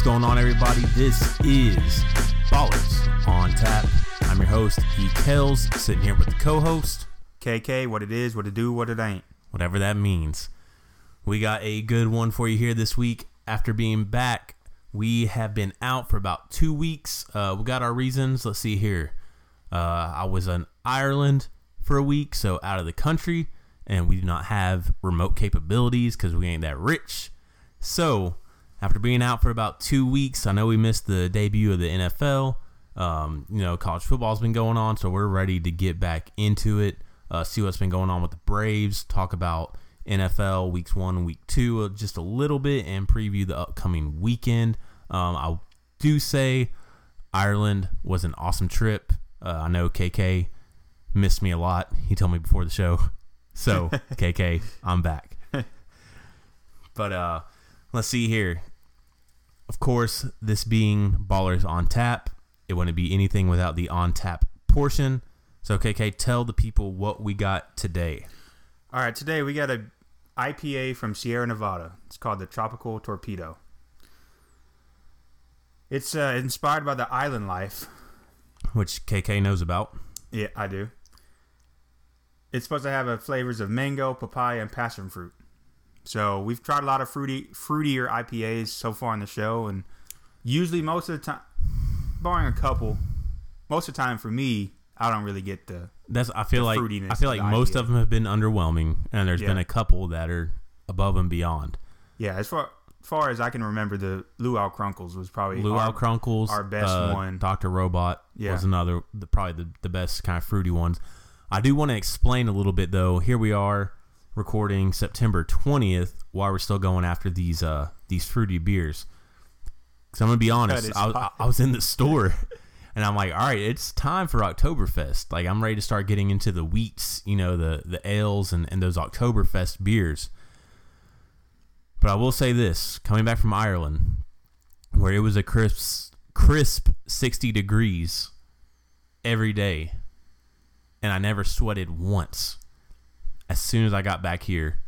What's going on, everybody? This is Ballers on Tap. I'm your host, E. Kells, sitting here with the co-host, KK, what it is, what it do, what it ain't. whatever that means. We got a good one for you here this week. After being back, we have been out for about two weeks. Uh, we got our reasons. Let's see here. Uh, I was in Ireland for a week, so out of the country, and we do not have remote capabilities because we ain't that rich. So, after being out for about two weeks, I know we missed the debut of the NFL. Um, you know, college football's been going on, so we're ready to get back into it. Uh, see what's been going on with the Braves. Talk about NFL weeks one week two uh, just a little bit, and preview the upcoming weekend. Um, I do say Ireland was an awesome trip. Uh, I know KK missed me a lot. He told me before the show. So, KK, I'm back. But uh, let's see here. Of course, this being Ballers on Tap, it wouldn't be anything without the on tap portion. So, KK, tell the people what we got today. All right, today we got a IPA from Sierra Nevada. It's called the Tropical Torpedo. It's uh, inspired by the island life. Which KK knows about. Yeah, I do. It's supposed to have flavors of mango, papaya, and passion fruit. So we've tried a lot of fruity, fruitier IPAs so far in the show, and usually most of the time, barring a couple, most of the time for me, I don't really get the That's I feel like fruitiness I feel like the most IPA. of them have been underwhelming, and there's been a couple that are above and beyond. yeah. As far far as I can remember, the Luau Krunkles was probably Luau our- Krunkles, our best uh, one. Doctor Robot Yeah. was another, the, probably the, the best kind of fruity ones. I do want to explain a little bit though. Here we are recording September twentieth, while we're still going after these uh these fruity beers. Because I'm gonna be honest, I, was- I was in the store. And I'm like, all right, it's time for Oktoberfest. Like, I'm ready to start getting into the wheats, you know, the the ales and, and those Oktoberfest beers. But I will say this: coming back from Ireland, where it was a crisp, crisp 60 degrees every day, and I never sweated once. As soon as I got back here,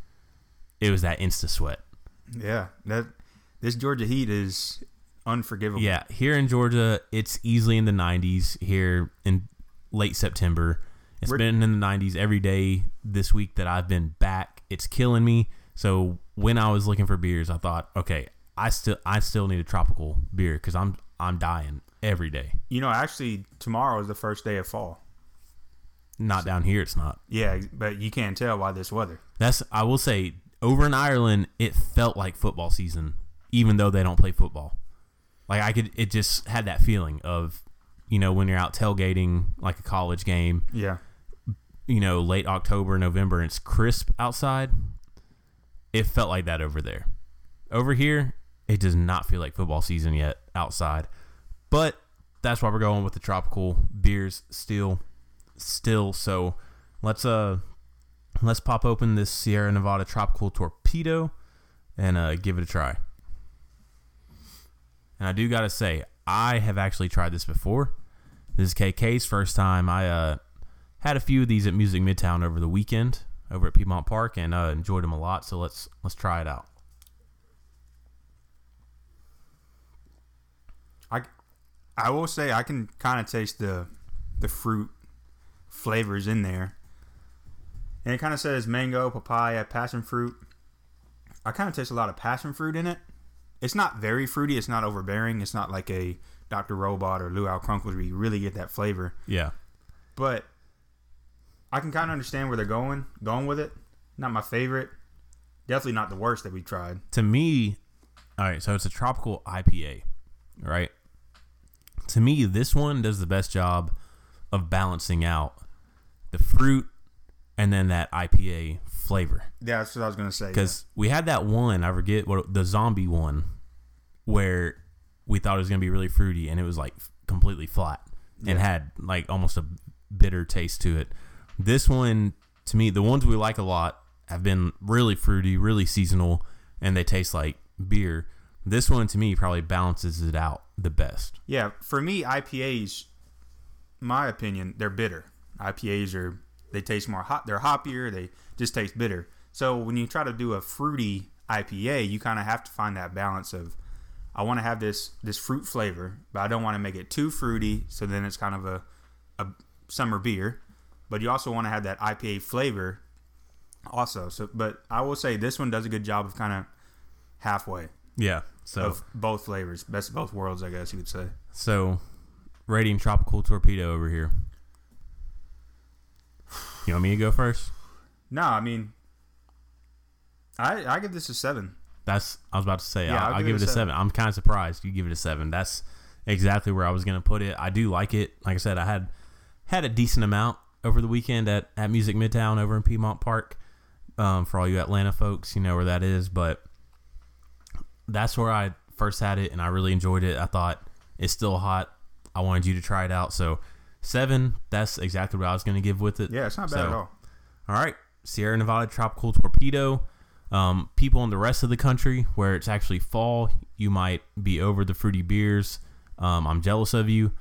it was that insta sweat. Yeah, that this Georgia heat is unforgivable. Yeah, here in Georgia, it's easily in the 90s. Here in late September, it's We're- been in the 90s every day this week that I've been back. It's killing me. So when I was looking for beers, I thought, okay, I still I still need a tropical beer because I'm I'm dying every day. You know, actually, tomorrow is the first day of fall. Not down here, it's not. Yeah, but you can't tell by this weather. That's I will say over in Ireland, it felt like football season, even though they don't play football. Like I could, it just had that feeling of, you know, when you're out tailgating like a college game, Yeah, you know, late October, November, and it's crisp outside. It felt like that over there. Over here, it does not feel like football season yet outside, but that's why we're going with the tropical beers still, still. So let's uh let's pop open this Sierra Nevada Tropical Torpedo and uh, give it a try. And I do gotta say, I have actually tried this before. This is KK's first time. I uh, had a few of these at Music Midtown over the weekend over at Piedmont Park and uh, enjoyed them a lot. So let's let's try it out. I I will say I can kind of taste the the fruit flavors in there, and it kind of says mango, papaya, passion fruit. I kind of taste a lot of passion fruit in it. It's not very fruity. It's not overbearing. It's not like a Dr. Robot or Luau Krunkles where you really get that flavor. Yeah. but I can kind of understand where they're going, going with it. Not my favorite, definitely not the worst that we tried. To me, all right. So it's a tropical IPA, right? To me, this one does the best job of balancing out the fruit and then that IPA flavor. Yeah, that's what I was gonna say. because we had that one I forget what the zombie one where we thought it was gonna be really fruity and it was like completely flat and Yeah. had like almost a bitter taste to it. This one to me, the ones we like a lot have been really fruity, really seasonal, and they taste like beer. This one to me probably balances it out the best. Yeah, for me, IPAs, my opinion, they're bitter. IPAs are they taste more hot. They're hoppier. They just taste bitter. So when you try to do a fruity IPA, you kind of have to find that balance of I want to have this this fruit flavor, but I don't want to make it too fruity. So then it's kind of a a summer beer. But you also want to have that IPA flavor, also. So, but I will say this one does a good job of kind of halfway Yeah. So of both flavors, best of both worlds, I guess you could say. so rating tropical torpedo over here. You want me to go first? No, I mean, I I give this a seven. That's I was about to say. Yeah, I'll, I'll I'll give it a seven. I'm kind of surprised you give it a seven. That's exactly where I was gonna put it. I do like it. Like I said, I had had a decent amount over the weekend at at Music Midtown over in Piedmont Park. Um, for all you Atlanta folks, you know where that is, but that's where I first had it, and I really enjoyed it. I thought it's still hot. I wanted you to try it out, so seven. That's exactly what I was gonna give with it. Yeah, it's not bad So, at all. all right, Sierra Nevada Tropical Torpedo. Um, people in the rest of the country where it's actually fall, you might be over the fruity beers. Um, I'm jealous of you.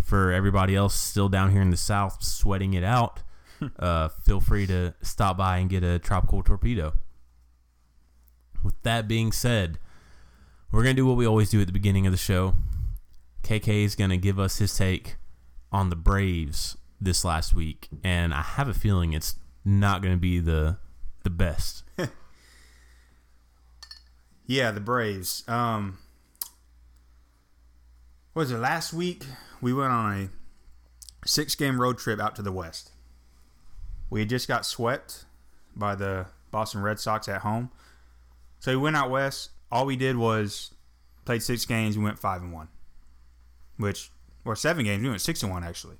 For everybody else still down here in the south sweating it out, uh, feel free to stop by and get a tropical torpedo. With that being said, we're gonna do what we always do at the beginning of the show. KK is gonna give us his take on the Braves this last week, and I have a feeling it's not gonna be the the best. Yeah, the Braves. Um, was it last week? We went on a six game road trip out to the West. We had just got swept by the Boston Red Sox at home. So we went out west. All we did was played six games. We went five and one, which or seven games. We went six and one actually.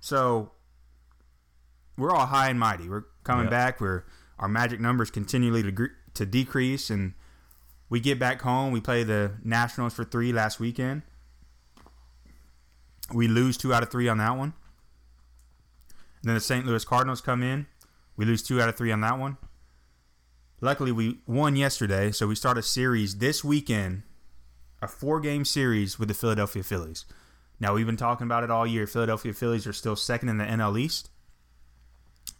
So we're all high and mighty. We're coming Yep. back. We're our magic numbers continually to, to decrease, and we get back home. We play the Nationals for three last weekend. We lose two out of three on that one. then the St. Louis Cardinals come in. We lose two out of three on that one. Luckily, we won yesterday, so we start a series this weekend, a four game series with the Philadelphia Phillies. Now, we've been talking about it all year. Philadelphia Phillies are still second in the NL East.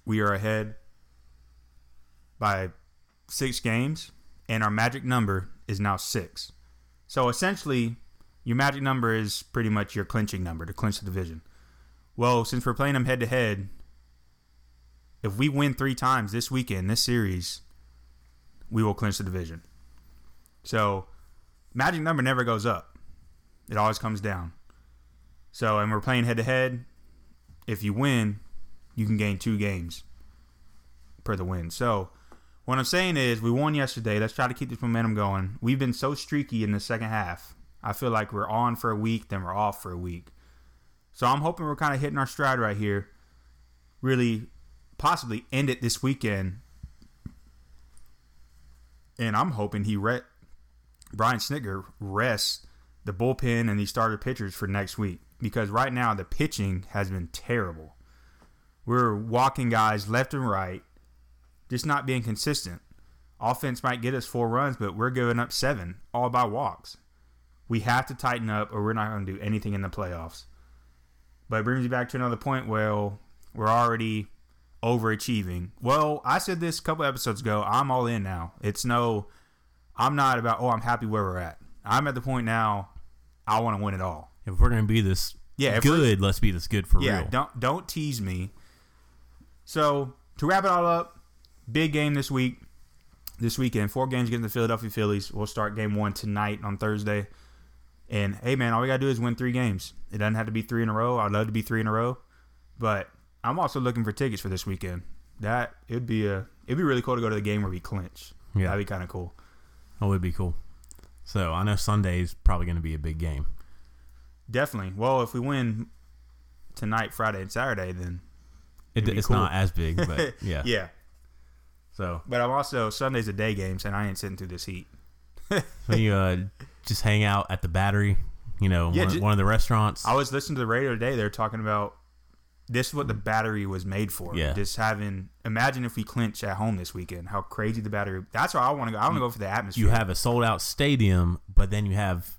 We are ahead by six games, and our magic number is now six. So essentially, your magic number is pretty much your clinching number to clinch the division. Well, since we're playing them head to head, if we win three times this weekend, this series, we will clinch the division. So, magic number never goes up; it always comes down. So, and we're playing head to head. If you win, you can gain two games per the win. So, what I'm saying is, we won yesterday. Let's try to keep this momentum going. We've been so streaky in the second half. I feel like we're on for a week, then we're off for a week. So I'm hoping we're kind of hitting our stride right here. Really, possibly end it this weekend. And I'm hoping he re- Brian Snitker rests the bullpen and these starter pitchers for next week because right now the pitching has been terrible. We're walking guys left and right, just not being consistent. Offense might get us four runs, but we're giving up seven, all by walks. We have to tighten up, or we're not going to do anything in the playoffs. But it brings me back to another point where we're already overachieving. Well, I said this a couple episodes ago. I'm all in now. It's no, I'm not about, oh, I'm happy where we're at. I'm at the point now, I want to win it all. If we're gonna be this Yeah, good, let's be this good for yeah, real. don't don't tease me. So to wrap it all up, big game this week, this weekend. Four games against the Philadelphia Phillies. We'll start game one tonight on Thursday. And hey, man, all we gotta do is win three games. It doesn't have to be three in a row. I'd love to be three in a row, but I'm also looking for tickets for this weekend. That it'd be a it'd be really cool to go to the game where we clinch. Yeah. that'd be kind of cool. That would be cool. So I know Sunday's probably gonna be a big game. Definitely. Well, if we win tonight, Friday, and Saturday, then It, it's cool. not as big, but yeah. yeah. So But I'm also Sunday's a day game, so I ain't sitting through this heat. so you uh, just hang out at the Battery, you know, Yeah, one, ju- one of the restaurants. I was listening to the radio today. They're talking about this is what the battery was made for. Yeah. Just having imagine if we clinch at home this weekend, how crazy the battery. That's why I want to go. I want to go for the atmosphere. you have a sold out stadium, but then you have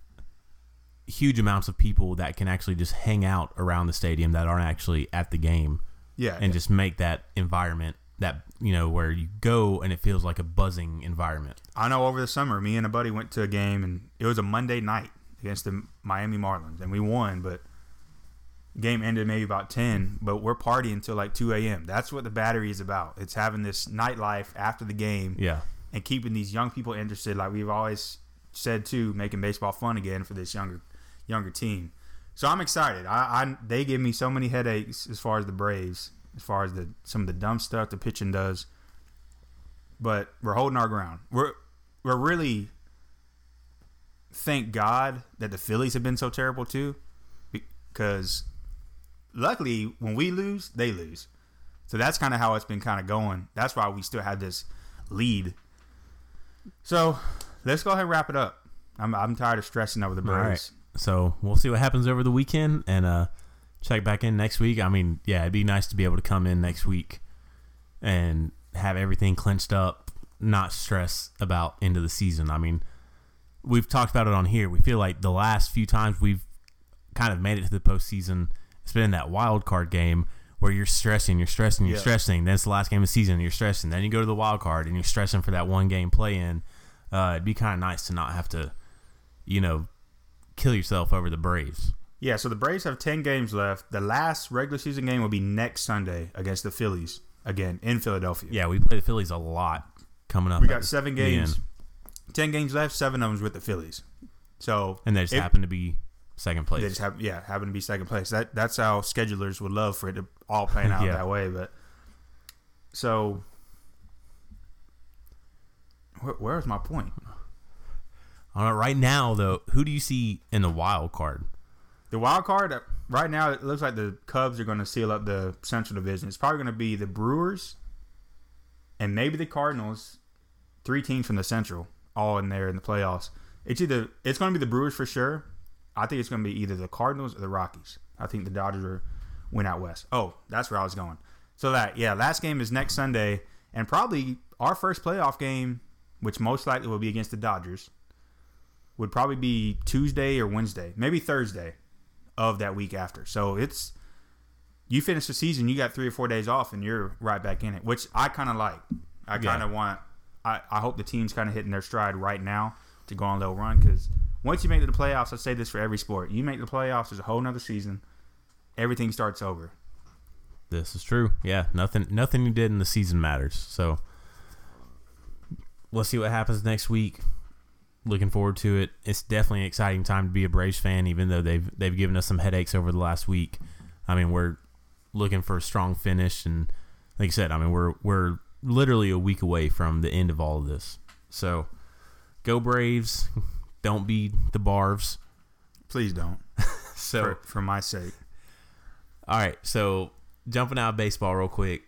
huge amounts of people that can actually just hang out around the stadium that aren't actually at the game yeah, and just make that environment that you know where you go and it feels like a buzzing environment. I know over the summer, me and a buddy went to a game, and it was a Monday night against the Miami Marlins, and we won, but game ended maybe about 10 but we're partying until like 2 a.m that's what the battery is about. It's having this nightlife after the game Yeah, and keeping these young people interested. Like we've always said too making baseball fun again for this younger younger team. So i'm excited. I, I they give me so many headaches as far as the braves as far as the some of the dumb stuff the pitching does. But we're holding our ground. We're we're really thank god that the phillies have been so terrible too because luckily when we lose they lose. So that's kind of how it's been kind of going. That's why we still have this lead. So let's go ahead and wrap it up. I'm, I'm tired of stressing over the All Braves. So we'll see what happens over the weekend and uh, check back in next week. I mean, yeah, it'd be nice to be able to come in next week and have everything clinched up, not stress about end of the season. I mean, we've talked about it on here. We feel like the last few times we've kind of made it to the postseason, it's been that wild card game where you're stressing, you're stressing, you're Yeah. stressing. Then it's the last game of the season, and you're stressing. Then you go to the wild card and you're stressing for that one game play in. Uh, it'd be kind of nice to not have to, you know, kill yourself over the Braves. Yeah, so the Braves have 10 games left. The last regular season game will be next Sunday against the Phillies, again, in Philadelphia. Yeah, we play the Phillies a lot coming up. We got seven games, 10 games left, seven of them with the Phillies. So, and they just it- happen to be second place. they just have, yeah, happen to be second place. That That's how schedulers would love for it to all pan out Yeah. that way. But, so, where, where's my point? All right, right now though, who do you see in the wild card? The wild card uh, right now, it looks like the Cubs are going to seal up the Central Division. It's probably going to be the Brewers and maybe the Cardinals. Three teams from the Central, all in there in the playoffs. It's either it's going to be the Brewers for sure. I think it's going to be either the Cardinals or the Rockies. I think the Dodgers are went out west. Oh, that's where I was going. So that yeah, last game is next Sunday, and probably our first playoff game, which most likely will be against the Dodgers, would probably be Tuesday or Wednesday, maybe Thursday of that week after. So it's you finish the season, you got three or four days off, and you're right back in it, which I kind of like. I kind of want. I, I hope the team's kind of hitting their stride right now to go on a little run because once you make the playoffs, I say this for every sport. You make the playoffs, there's a whole nother season. Everything starts over. This is true. Yeah, nothing nothing you did in the season matters. So we'll see what happens next week. Looking forward to it. It's definitely an exciting time to be a Braves fan, even though they've they've given us some headaches over the last week. I mean, we're looking for a strong finish, and like I said, I mean, we're we're literally a week away from the end of all of this. So go Braves! Don't be the Barves. Please don't. So for, for my sake. All right, so jumping out of baseball real quick.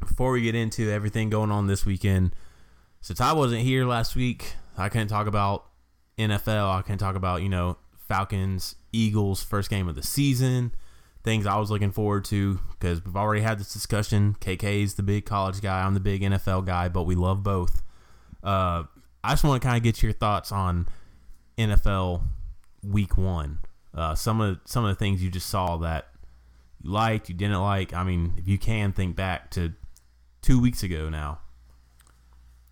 Before we get into everything going on this weekend, since I wasn't here last week, I couldn't talk about NFL. I can't talk about, you know, Falcons, Eagles, first game of the season, things I was looking forward to because we've already had this discussion. KK is the big college guy, I'm the big NFL guy, but we love both. Uh, I just want to kind of get your thoughts on NFL week one. Uh, some of some of the things you just saw that you liked, you didn't like. I mean, if you can think back to two weeks ago now.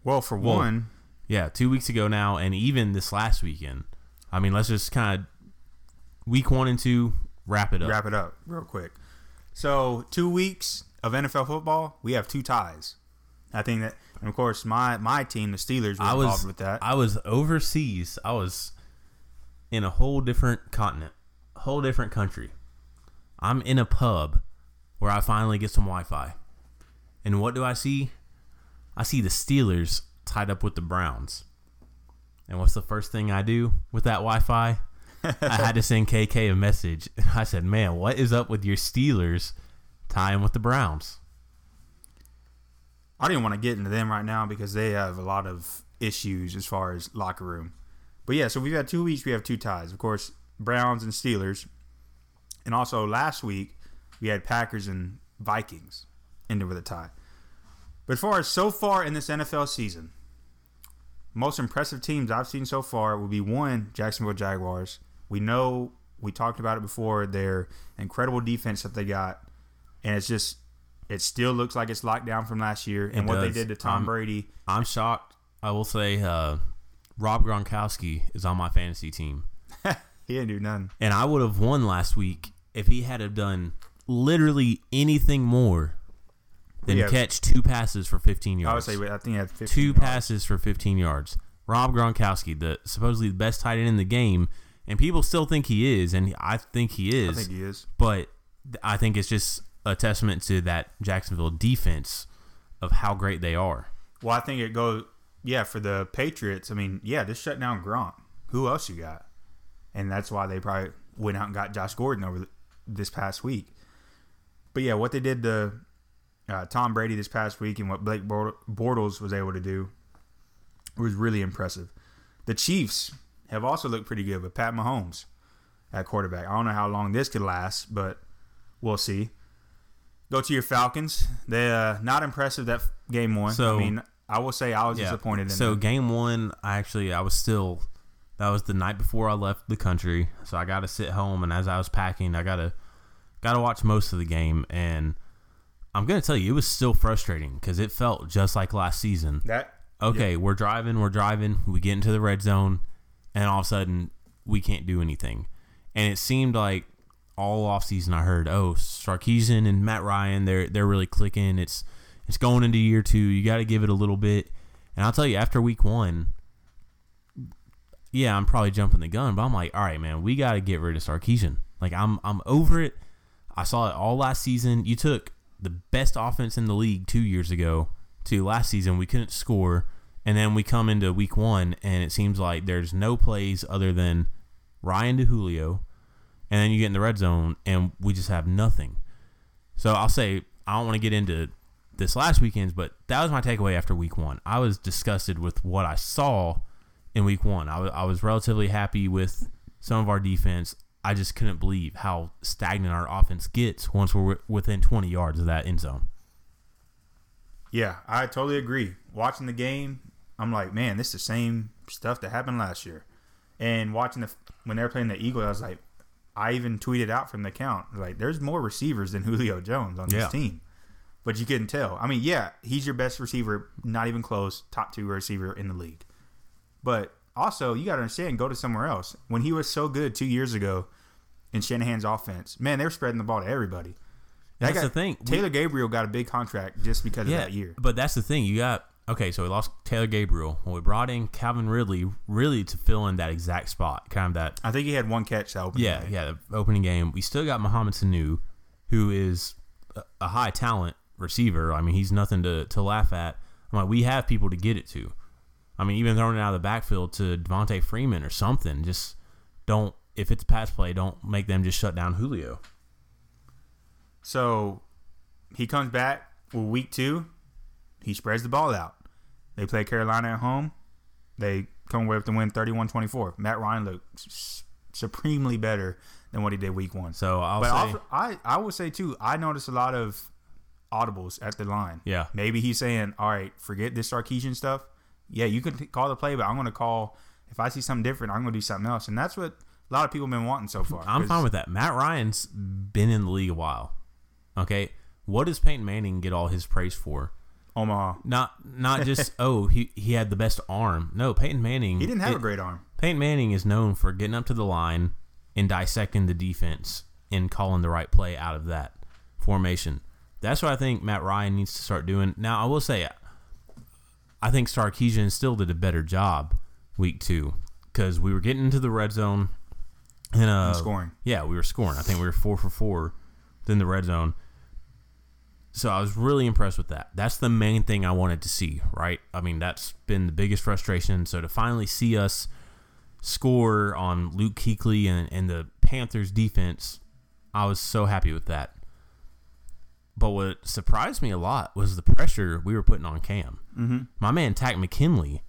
Well, for Well, one, Yeah, two weeks ago now, and even this last weekend. I mean, let's just kind of week one and two wrap it up. wrap it up real quick. So two weeks of NFL football, we have two ties. I think that, and of course, my my team, the Steelers, were I involved was with that. I was overseas. I was in a whole different continent, a whole different country. I'm in a pub where I finally get some Wi-Fi, and what do I see? I see the Steelers tied up with the Browns. And what's the first thing I do with that Wi-Fi? I had to send KK a message. I said, "Man, what is up with your Steelers tying with the Browns?" I didn't want to get into them right now because they have a lot of issues as far as locker room. But yeah, so we've had two weeks. We have two ties, of course, Browns and Steelers, and also last week we had Packers and Vikings ended with a tie. But as far as so far in this NFL season, most impressive teams I've seen so far would be one Jacksonville Jaguars. We know we talked about it before their incredible defense that they got, and it's just It still looks like it's locked down from last year, and It what they did to Tom Um, Brady. I'm shocked. I will say, uh, Rob Gronkowski is on my fantasy team, He didn't do nothing. and I would have won last week if he had have done literally anything more Yeah. catch two passes for 15 yards. I would say I think he had 15 two yards. passes for 15 yards. Rob Gronkowski, the supposedly the best tight end in the game, and people still think he is, and I think he is. I think he is. but I think it's just a testament to that Jacksonville defense of how great they are. Well, I think it goes. Yeah, for the Patriots. I mean, yeah, this shut down Gronk. Who else you got? And that's why they probably went out and got Josh Gordon over th- this past week. But yeah, what they did to uh, Tom Brady this past week and what Blake Bortles was able to do was really impressive. The Chiefs have also looked pretty good with Pat Mahomes at quarterback. I don't know how long this could last, but we'll see. Go to your Falcons. They uh, not impressive that game one. So- I mean, I will say I was disappointed in that. So them. game one, I actually I was still that was the night before I left the country, so I got to sit home, and as I was packing, I gotta gotta watch most of the game, and I'm gonna tell you, it was still frustrating because it felt just like last season. that okay, we're driving, we're driving, we get into the red zone, and all of a sudden we can't do anything. And it seemed like all off season I heard, oh, Sarkisian and Matt Ryan, they're they're really clicking. It's it's going into year two. You got to give it a little bit. And I'll tell you, after week one, yeah, I'm probably jumping the gun, but I'm like, all right, man, we got to get rid of Sarkisian. Like I'm I'm over it. I saw it all last season. You took the best offense in the league two years ago to last season. We couldn't score, and then we come into week one, and it seems like there's no plays other than Ryan to Julio, and then you get in the red zone, and we just have nothing. So I'll say I don't want to get into this last weekend's, but that was my takeaway after week one. I was disgusted with what I saw in week one. I was, I was relatively happy with some of our defense. I just couldn't believe how stagnant our offense gets once we're within 20 yards of that end zone. Yeah, I totally agree. Watching the game, I'm like, man, this is the same stuff that happened last year. And watching the when they were playing the Eagles, I was like, I even tweeted out from the count like, there's more receivers than Julio Jones on this Yeah. team, but you couldn't tell. I mean, yeah, he's your best receiver, not even close, top two receiver in the league. But also, you got to understand, go to somewhere else. When he was so good two years ago in Shanahan's offense, man, they're spreading the ball to everybody. That That's guy- the thing. We- Taylor Gabriel got a big contract just because of that year. But that's the thing. You got okay. So we lost Taylor Gabriel. Well, we brought in Calvin Ridley, really to fill in that exact spot, kind of that. I think he had one catch that opening Yeah, day. yeah. The opening game, we still got Mohamed Sanu, who is a, a high talent receiver. I mean, he's nothing to to laugh at. I'm like, we have people to get it to. I mean, even throwing it out of the backfield to Devonta Freeman or something. Just don't. If it's pass play, don't make them just shut down Julio. So he comes back with week two. He spreads the ball out. They play Carolina at home. They come away with the win 31 24. Matt Ryan looked s- supremely better than what he did week one. So I'll but say, also, I, I would say, too, I noticed a lot of audibles at the line. yeah, Maybe he's saying, all right, forget this Sarkisian stuff. Yeah, you can t- call the play, but I'm going to call, if I see something different, I'm going to do something else. And that's what a lot of people have been wanting so far. I'm fine with that. Matt Ryan's been in the league a while. Okay, what does Peyton Manning get all his praise for? Omaha. Not not just oh he he had the best arm. No, Peyton Manning. He didn't have it- a great arm. Peyton Manning is known for getting up to the line and dissecting the defense and calling the right play out of that formation. That's what I think Matt Ryan needs to start doing. Now, I will say, I think Sarkisian still did a better job week two because we were getting into the red zone and uh, And scoring. Yeah, we were scoring. I think we were four for four in the red zone. So I was really impressed with that. That's the main thing I wanted to see, right? I mean, that's been the biggest frustration. So to finally see us score on Luke Kuechly and, and the Panthers defense, I was so happy with that. But what surprised me a lot was the pressure we were putting on Cam. Mm-hmm. My man Takk McKinley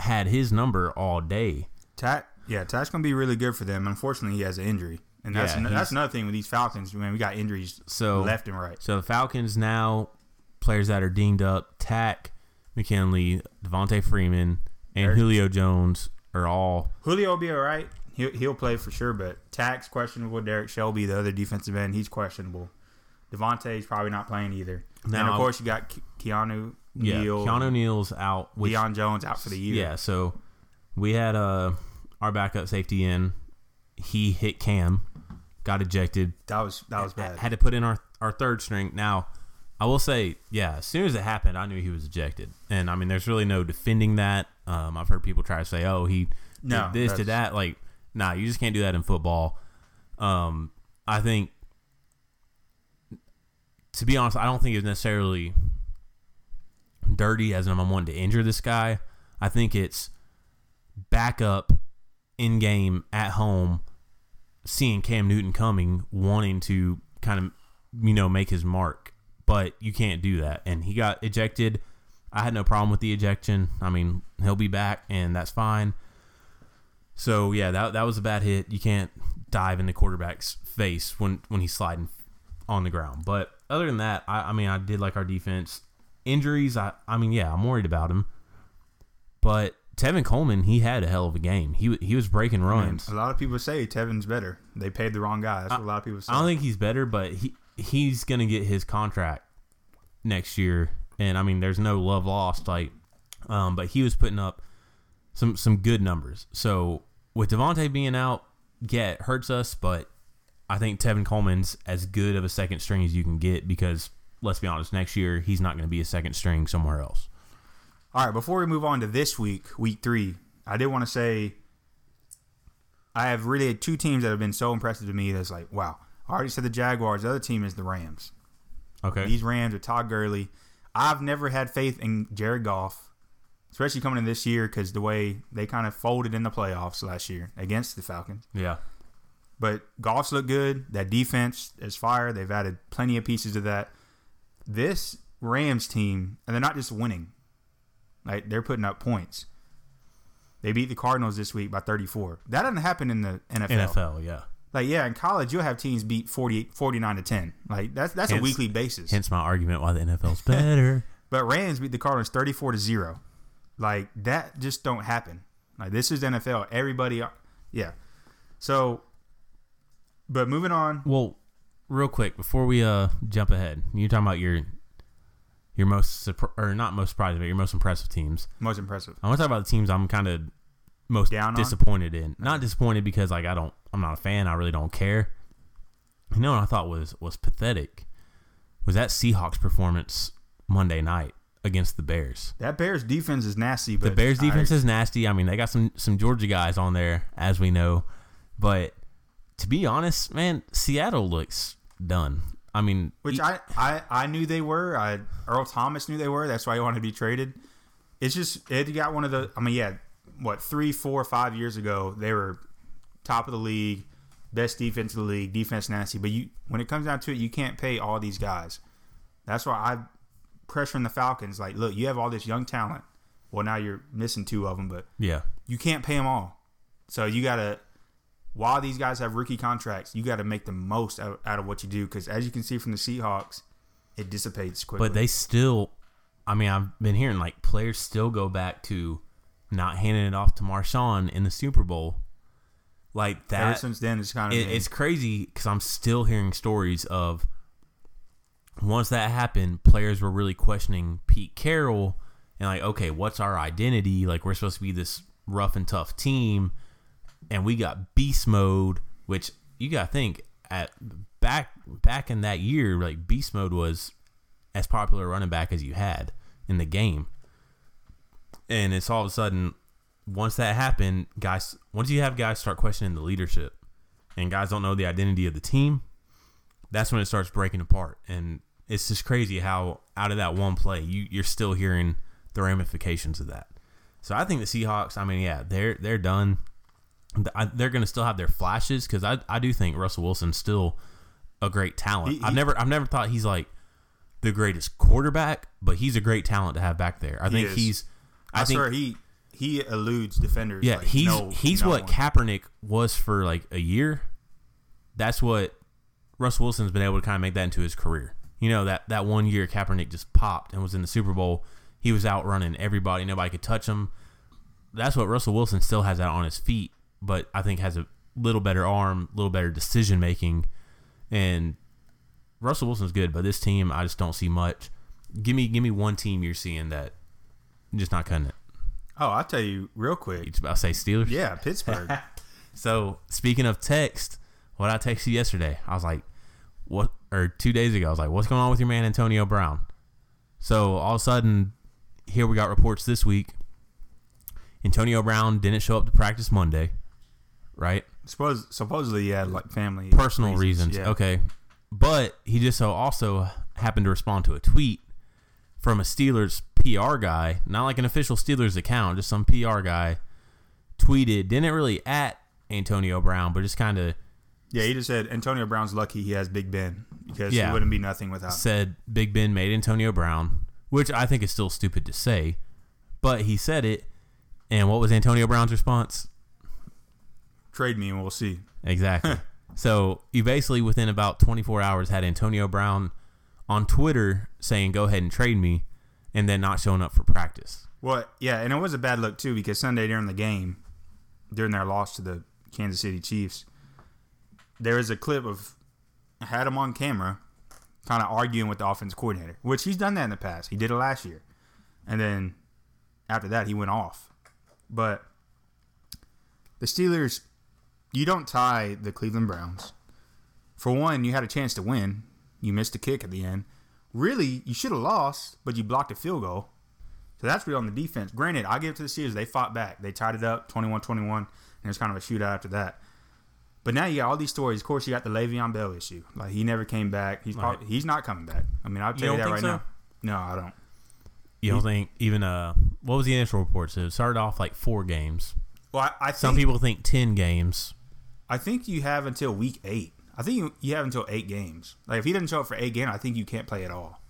had his number all day. Tat, yeah, Tat's gonna be really good for them. Unfortunately, he has an injury, and that's Yeah, he's- that's another thing with these Falcons. Man, we got injuries So left and right. So the Falcons now players that are dinged up, Takk, McKinley, Devonta Freeman, and Eric- Julio Jones are all Julio will be all right. He'll, he'll play for sure, but Takk's questionable. Derrick Shelby, the other defensive end, he's questionable. Devonta's probably not playing either. Now, and of course, you got Ke- Keanu Yeah, Neal, Keanu Neal's out. Which, Deion Jones out for the year. Yeah, so we had uh our backup safety in. He hit Cam, got ejected. that was that was bad. Had to put in our our third string. Now, I will say, yeah, as soon as it happened, I knew he was ejected. And I mean, there's really no defending that. Um, I've heard people try to say, "Oh, he No, did this, did that's- that." Like, nah, you just can't do that in football. Um, I think, to be honest, I don't think it's necessarily dirty as in I'm wanting to injure this guy. I think it's backup in game at home, seeing Cam Newton coming, wanting to kind of you know make his mark, but you can't do that. And he got ejected. I had no problem with the ejection. I mean, he'll be back, and that's fine. So yeah, that that was a bad hit. You can't dive in the quarterback's face when when he's sliding on the ground. But other than that, I, I mean, I did like our defense. Injuries, I I mean, yeah, I'm worried about him. But Tevin Coleman, he had a hell of a game. He he was breaking Man, runs. a lot of people say Tevin's better. They paid the wrong guy. That's what a lot of people say. I don't think he's better, but he he's gonna get his contract next year, and I mean, there's no love lost. Like, um, but he was putting up some some good numbers. So with Devonta being out, yeah, it hurts us, but I think Tevin Coleman's as good of a second string as you can get because let's be honest, next year he's not going to be a second string somewhere else. All right, before we move on to this week, week three, I did want to say I have really had two teams that have been so impressive to me. That's like, wow. I already said the Jaguars. The other team is the Rams. Okay, These Rams with Todd Gurley. I've never had faith in Jared Goff, especially coming in this year because the way they kind of folded in the playoffs last year against the Falcons. yeah, But Goff's look good. That defense is fire. They've added plenty of pieces to that. This Rams team, and they're not just winning, like they're putting up points. They beat the Cardinals this week by 34. That doesn't happen in the NFL. NFL, yeah. Like yeah, in college you'll have teams beat 48 49 to 10. Like that's that's Hence- a weekly basis. Hence my argument why the NFL's better. But Rams beat the Cardinals 34 to 0. Like that just don't happen. Like this is NFL. Everybody yeah. So but moving on, Well, real quick before we uh jump ahead, you're talking about your your most or not most surprising, but your most impressive teams. most impressive. I want to talk about the teams I'm kind of most Down on? disappointed in. Not disappointed because like I don't, I'm not a fan. I really don't care. You know what I thought was was pathetic was that Seahawks performance Monday night against the Bears. That Bears defense is nasty, but The Bears I- defense is nasty. I mean, they got some some Georgia guys on there, as we know. But to be honest, man, Seattle looks done. I mean, which I, I I knew they were. I Earl Thomas knew they were. That's why he wanted to be traded. It's just it got one of the. I mean, yeah, what three, four, five years ago they were top of the league, best defense in the league, defense nasty. But you when it comes down to it, you can't pay all these guys. That's why I pressuring the Falcons. Like, look, you have all this young talent. Well, now you're missing two of them, but yeah, you can't pay them all. So you gotta. While these guys have rookie contracts, you got to make the most out, out of what you do because, as you can see from the Seahawks, it dissipates quickly. but they still. I mean, I've been hearing like players still go back to not handing it off to Marshawn in the Super Bowl. Like that. ever since then, it's kind of it, it's crazy because I'm still hearing stories of once that happened, players were really questioning Pete Carroll and like, okay, what's our identity? Like, we're supposed to be this rough and tough team, and we got beast mode, which you got to think at back back in that year, like beast mode was as popular a running back as you had in the game, and it's all of a sudden once that happened, guys, once you have guys start questioning the leadership and guys don't know the identity of the team, that's when it starts breaking apart. And it's just crazy how out of that one play, you, you're still hearing the ramifications of that. So I think the Seahawks, I mean, yeah, they're they're done. I- They're going to still have their flashes because I, I do think Russell Wilson's still a great talent. He- I've never I've never thought he's like the greatest quarterback, but he's a great talent to have back there. I He think he's I, I, think swear he he eludes defenders. yeah, like he's no- he's no what one. Kaepernick was for like a year. That's what Russell Wilson's been able to kind of make that into his career. You know that that one year Kaepernick just popped and was in the Super Bowl. He was out running everybody. Nobody could touch him. That's what Russell Wilson still has that on his feet, but I think has a little better arm, a little better decision making, and Russell Wilson's good, but this team I just don't see much. Give me give me one team you're seeing that just not cutting it. Oh, I'll tell you real quick. I'll say Steelers? Yeah, Pittsburgh. So speaking of text, what I texted you yesterday, I was like, what? Or two days ago, I was like, what's going on with your man Antonio Brown? So all of a sudden, here we got reports this week. Antonio Brown didn't show up to practice Monday, right? Suppose supposedly he had like family Personal reasons. Yeah. Okay. But he just so also happened to respond to a tweet from a Steelers PR guy, not like an official Steelers account, just some PR guy tweeted, didn't really at Antonio Brown, but just kind of Yeah, he just said Antonio Brown's lucky he has Big Ben because Yeah. he wouldn't be nothing without. him. said Big Ben made Antonio Brown, which I think is still stupid to say, but he said it. And what was Antonio Brown's response? Trade me and we'll see. Exactly. so you basically within about 24 hours had Antonio Brown on Twitter saying, "Go ahead and trade me," and then not showing up for practice. Well, yeah, and it was a bad look too because Sunday during the game, during their loss to the Kansas City Chiefs, there is a clip of I had him on camera, kind of arguing with the offense coordinator, which he's done that in the past. He did it last year, and then after that he went off. But the Steelers, you don't tie the Cleveland Browns. For one, you had a chance to win. You missed a kick at the end. Really, you should have lost, but you blocked a field goal. So that's real on the defense. Granted, I give it to the Steelers. They fought back. They tied it up 21-21, and it was kind of a shootout after that. But now you got all these stories. Of course, you got the Le'Veon Bell issue. Like he never came back. He's Right. probably, he's not coming back. I mean, I'll tell you, don't that right so? now. No, I don't. You don't think even uh what was the initial report? So it started off like four games. Well, I, I think, Some people think ten games. I think you have until week eight. I think you, you have until eight games. Like if he doesn't show up for eight games, I think you can't play at all.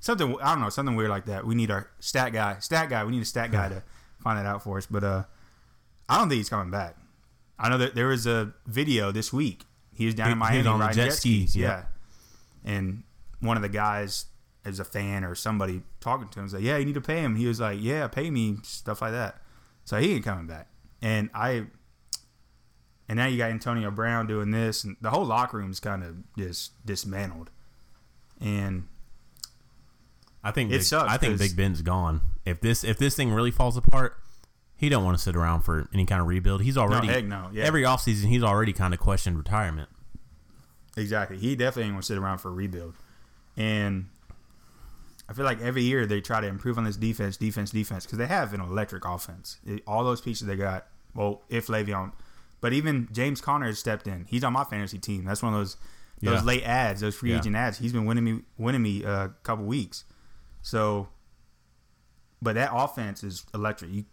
Something I don't know, something weird like that. We need our stat guy, stat guy. We need a stat guy to find that out for us. But uh, I don't think he's coming back. I know that there was a video this week. He was down in Miami on riding jet skis, Yeah. yeah. and one of the guys is a fan or somebody talking to him was like, "Yeah, you need to pay him." He was like, "Yeah, pay me," stuff like that. So he ain't coming back. And I, and now you got Antonio Brown doing this, and the whole locker room's kind of just dismantled. And I think It Big, sucks I think Big Ben's gone. If this if this thing really falls apart, he don't want to sit around for any kind of rebuild. He's already heck no, yeah. every offseason he's already kind of questioned retirement. Exactly. He definitely ain't gonna sit around for a rebuild. And I feel like every year they try to improve on this defense, defense, defense, because they have an electric offense. It- all those pieces they got. Well, if Le'Veon, but even James Conner has stepped in. He's on my fantasy team. That's one of those those Yeah. late ads, those free Yeah. agent ads. He's been winning me winning me uh, a couple weeks. So, but that offense is electric. You,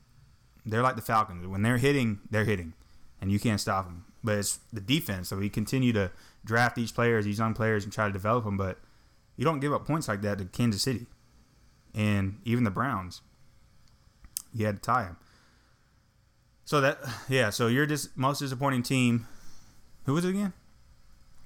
they're like the Falcons. When they're hitting, they're hitting, and you can't stop them. But it's the defense. So we continue to draft these players, these young players, and try to develop them. But you don't give up points like that to Kansas City, and even the Browns. You had to tie them. So that yeah. So you're just most disappointing team. Who was it again?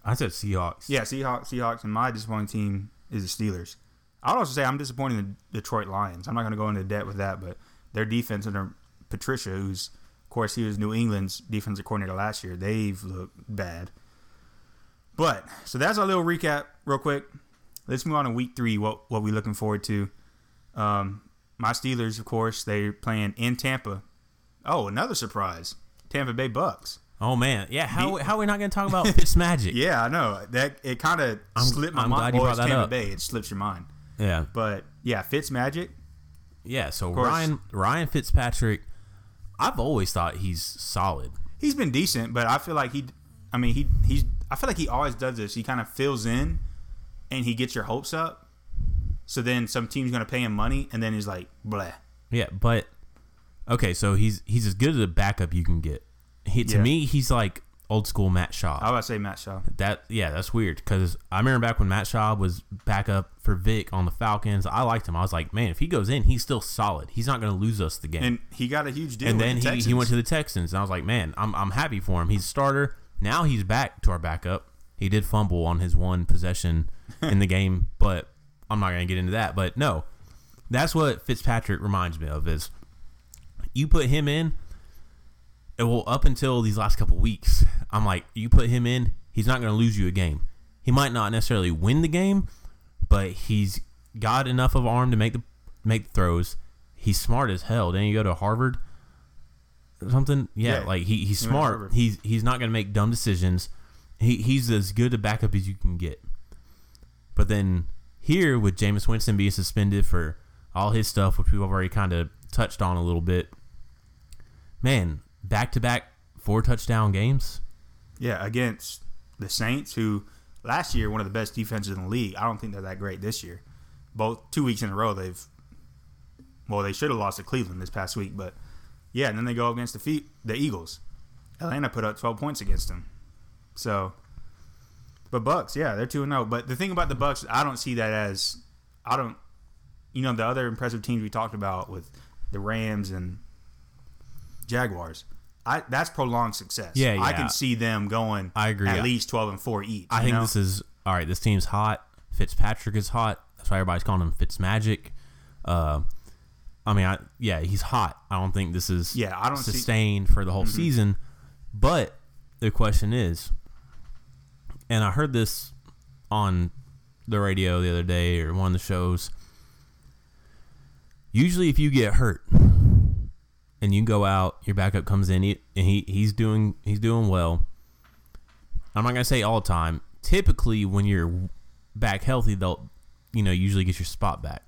I said Seahawks. Yeah, Seahawks. Seahawks, and my disappointing team is the Steelers. I would also say I'm disappointed in the Detroit Lions. I'm not going to go into debt with that, but their defense under Patricia, who's of course he was New England's defensive coordinator last year, they've looked bad. But so that's our little recap, real quick. Let's move on to week three. What what we looking forward to? Um, my Steelers, of course, they're playing in Tampa. Oh, another surprise, Tampa Bay Bucks. Oh man, yeah. How how are we not going to talk about Fitz Magic? Yeah, I know that it kind of slipped my I'm mind. glad you Well, brought it's that Tampa up. Bay. It slips your mind. yeah, But yeah, Fitz Magic. yeah. So. Ryan Ryan Fitzpatrick, I've always thought he's solid. He's been decent, but I feel like he. I mean, he he's. I feel like he always does this. He kind of fills in, and he gets your hopes up. So then some team's gonna pay him money, and then he's like, blah. Yeah, but okay, so he's he's as good as a backup you can get. He, to Yeah. me, he's like old school Matt Schaub. I to say Matt Schaub. That yeah, that's weird because I remember back when Matt Schaub was backup for Vick on the Falcons. I liked him. I was like, man, if he goes in, he's still solid. He's not going to lose us the game. And he got a huge deal. And then the he, he went to the Texans, and I was like, man, I'm I'm happy for him. He's a starter. Now he's back to our backup. He did fumble on his one possession in the game, but I'm not going to get into that. But no, that's what Fitzpatrick reminds me of is you put him in. It will up until these last couple weeks. I'm like, you put him in, he's not going to lose you a game. he might not necessarily win the game, but he's got enough of arm to make the make the throws. He's smart as hell. Then you go to Harvard or something. Yeah, Yeah. like he, he's He went to smart. He's he's not going to make dumb decisions. He he's as good a backup as you can get. But then here with Jameis Winston being suspended for all his stuff, which we've already kind of touched on a little bit, man, back to back four touchdown games. Yeah, against the Saints, who last year one of the best defenses in the league. I don't think they're that great this year. Both two weeks in a row, they've well, they should have lost to Cleveland this past week, but yeah, and then they go against the feet the Eagles. Atlanta put up twelve points against them. So, but Bucks, yeah, they're two and zero. But the thing about the Bucks, I don't see that as I don't, you know, the other impressive teams we talked about with the Rams and Jaguars. I that's prolonged success. Yeah, I can see them going. I agree. At least twelve and four each. I think know? this is all right. This team's hot. Fitzpatrick is hot. That's why everybody's calling him Fitzmagic. Uh, I mean, I, yeah, he's hot. I don't think this is Yeah, I don't see- Mm-hmm. sustained for the whole season. But the question is, and I heard this on the radio the other day or one of the shows. Usually, if you get hurt and you go out, your backup comes in, and he he's doing he's doing well. I'm not gonna say all the time. Typically, when you're back healthy, they'll you know usually get your spot back.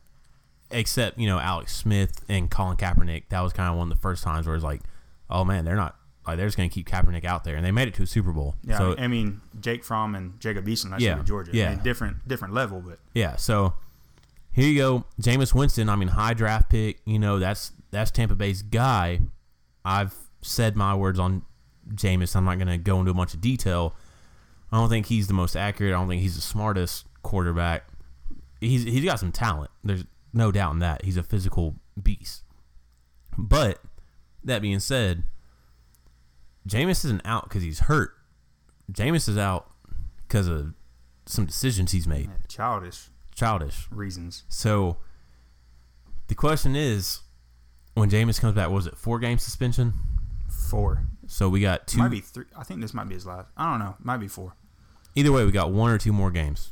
Except you know Alex Smith and Colin Kaepernick. That was kind of one of the first times where it's like, oh man, they're not like they're just gonna keep Kaepernick out there, and they made it to a Super Bowl. Yeah, so I mean Jake Fromm and Jacob Eason. That's Yeah, Georgia. yeah. I mean, different different level, but Yeah, so here you go, Jameis Winston. I mean, high draft pick. You know, that's that's Tampa Bay's guy. I've said my words on Jameis. I'm not going to go into a bunch of detail. I don't think he's the most accurate. I don't think he's the smartest quarterback. He's he's got some talent. There's no doubt in that. He's a physical beast. But that being said, Jameis isn't out because he's hurt. Jameis is out because of some decisions he's made. childish Childish. reasons. So the question is, when Jameis comes back, was it four game suspension? Four. So we got two. Might be three. I think this might be his last. I don't know. Might be four. Either way, we got one or two more games.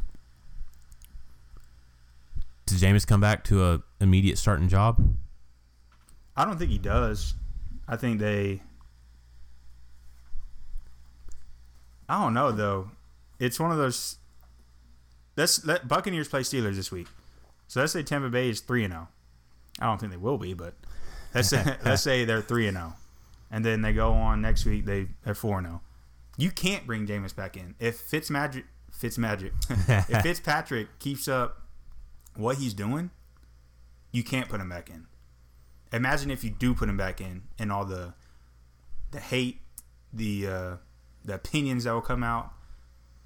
Does Jameis come back to a immediate starting job? I don't think he does. I think they. I don't know though. It's one of those. Let's let Buccaneers play Steelers this week. So let's say Tampa Bay is three and zero. I don't think they will be, but let's say let's say they're three and zero, and then they go on next week. They they're four and zero. You can't bring Jameis back in if Fitzmagic Fitzmagic if Fitzpatrick keeps up what he's doing. You can't put him back in imagine if you do put him back in and all the the hate the uh the opinions that will come out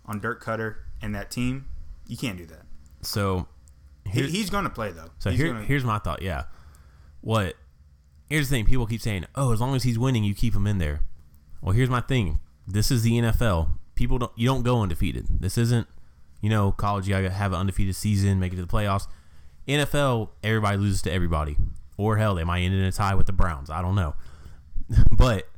on Dirk Koetter and that team you can't do that So he, he's going to play though So He's here, gonna- here's my thought. Yeah, what? Here's the thing. People keep saying, "Oh, as long as he's winning, you keep him in there." Well, here's my thing. This is the NFL. People don't. You don't go undefeated. This isn't, you know, college. You gotta have an undefeated season, make it to the playoffs. NFL, everybody loses to everybody, or hell, they might end in a tie with the Browns. I don't know, but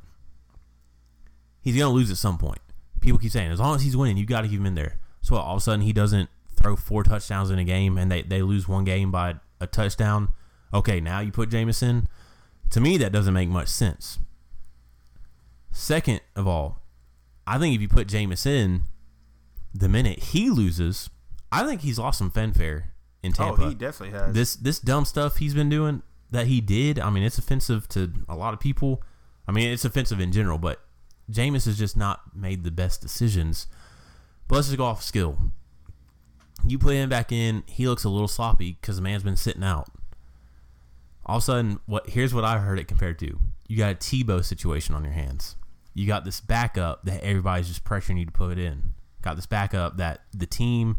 he's gonna lose at some point. People keep saying, as long as he's winning, you got to keep him in there. So all of a sudden, he doesn't throw four touchdowns in a game, and they, they lose one game by a touchdown. Okay, now you put Jameson. To me, that doesn't make much sense. Second of all, I think if you put Jameis in, the minute he loses, I think he's lost some fanfare in Tampa oh he definitely has this this dumb stuff he's been doing that he did. I mean, it's offensive to a lot of people. I mean, it's offensive in general, but Jameis has just not made the best decisions. But let's just go off skill. You put him back in, he looks a little sloppy because the man's been sitting out. All of a sudden, what here's what I heard it compared to. You got a Tebow situation on your hands. You got this backup that everybody's just pressuring you to put in. Got this backup that the team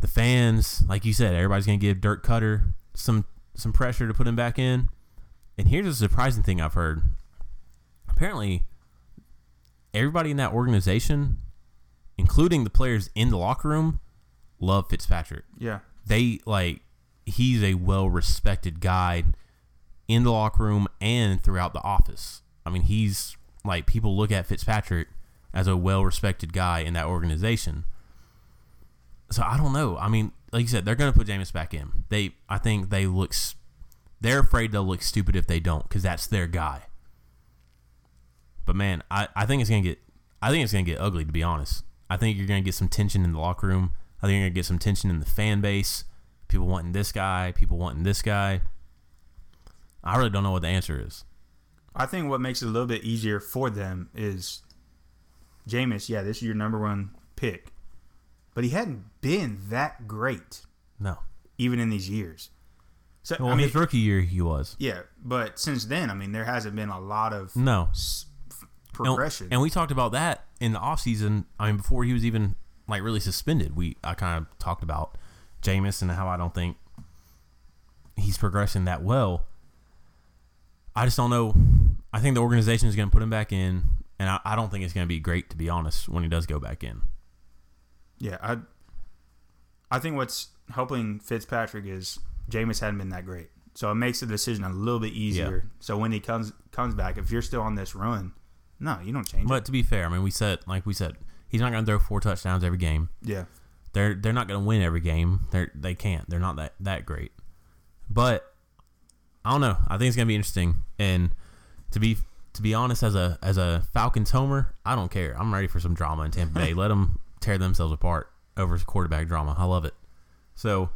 the fans, like you said, everybody's gonna give Dirk Koetter some some pressure to put him back in. And here's a surprising thing I've heard. Apparently, everybody in that organization, including the players in the locker room, love Fitzpatrick. yeah They like he's a well respected guy in the locker room and throughout the office. I mean, he's like people look at Fitzpatrick as a well respected guy in that organization. so I don't know. I mean, like you said, they're going to put Jameis back in. They, I think they look. They're afraid they'll look stupid if they don't, because that's their guy. But man, I, I think it's gonna get. I think it's gonna get ugly. To be honest, I think you're gonna get some tension in the locker room. I think you're gonna get some tension in the fan base. People wanting this guy. People wanting this guy. I really don't know what the answer is. I think what makes it a little bit easier for them is Jameis. Yeah, this is your number one pick, but he hadn't been that great No. even in these years. So Well, I mean, his rookie year, he was. yeah, but since then, I mean, there hasn't been a lot of No. s- f- And- progression. And, we talked about that in the offseason. I mean, before he was even like really suspended, we I kind of talked about Jameis and how I don't think he's progressing that well. I just don't know. I think the organization is going to put him back in, and I, I don't think it's going to be great to be honest when he does go back in. yeah, I I think what's helping Fitzpatrick is Jameis hadn't been that great, so it makes the decision a little bit easier. So when he comes comes back, if you're still on this run, no, you don't change it. But to be fair, I mean, we said like we said, he's not going to throw four touchdowns every game. Yeah, They're they're not going to win every game. They they can't. They're not that that great. But I don't know. I think it's going to be interesting. And to be to be honest, as a as a Falcons homer, I don't care. I'm ready for some drama in Tampa Bay. Let them tear themselves apart over quarterback drama. I love it. So,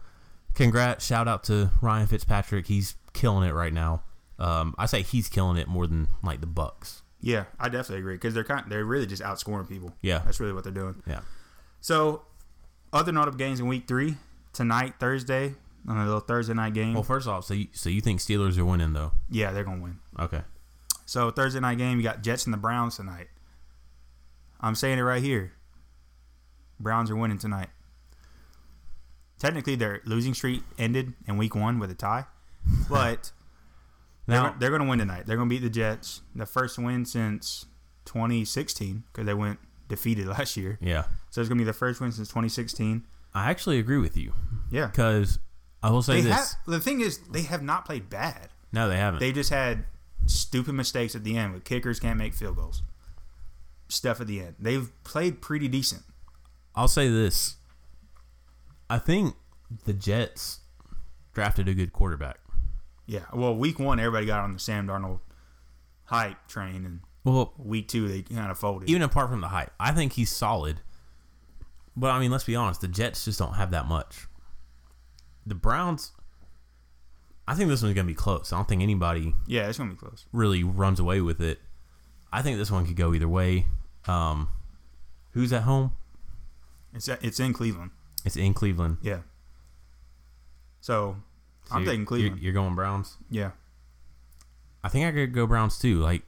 congrats! Shout out to Ryan Fitzpatrick. He's killing it right now. Um, I say he's killing it more than like the Bucks. yeah, I definitely agree because they're kind they're really just outscoring people. Yeah. that's really what they're doing. Yeah. So, other notable games in Week Three tonight, Thursday, on a little Thursday night game. Well, first off, so you, so you think Steelers are winning though? yeah, they're gonna win. Okay. So Thursday night game, you got Jets and the Browns tonight. I'm saying it right here. Browns are winning tonight. Technically, their losing streak ended in Week One with a tie, but Now they're, they're going to win tonight. They're going to beat the Jets. The first win since 2016 because they went defeated last year. yeah, So it's going to be the first win since 2016. I actually agree with you Yeah. because I will say They this. have, the thing is, they have not played bad. no, they haven't. They just had stupid mistakes at the end with kickers can't make field goals. Stuff at the end. They've played pretty decent. I'll say this. I think the Jets drafted a good quarterback. Yeah. Well, week one, everybody got on the Sam Darnold hype train, and Well, week two, they kind of folded. even apart from the hype, I think he's solid. But I mean, let's be honest, the Jets just don't have that much. The Browns, I think this one's gonna be close. I don't think anybody yeah, it's to be close. really runs away with it. I think this one could go either way. Um, who's at home? It's it's in Cleveland. It's in Cleveland. Yeah. So, So I'm taking Cleveland. You're, you're going Browns. yeah. I think I could go Browns too. Like,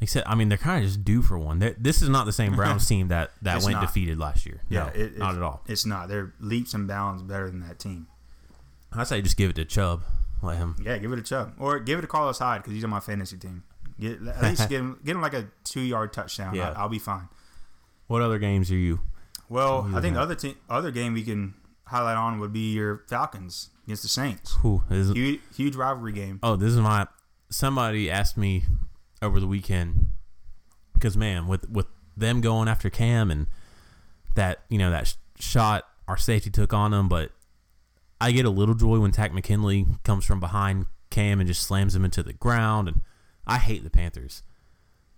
like I said, I mean, they're kind of just due for one. they this is not the same Browns team that that It's went not. defeated last year. Yeah. no, it- not at all. It's not. They're leaps and bounds better than that team. I say just give it to Chubb. Let him. Yeah, give it to Chubb. Or give it to Carlos Hyde because he's on my fantasy team. Get, at least get him, get him like a two yard touchdown. Yeah. I, will be fine. What other games are you? Well, I think the other te- other game we can highlight on would be your Falcons against the Saints. Is? Huge, huge rivalry game. Oh, this is my. Somebody asked me over the weekend because man, with with them going after Cam and that you know that sh- shot our safety took on him, but I get a little joy when Takk McKinley comes from behind Cam and just slams him into the ground, and I hate the Panthers.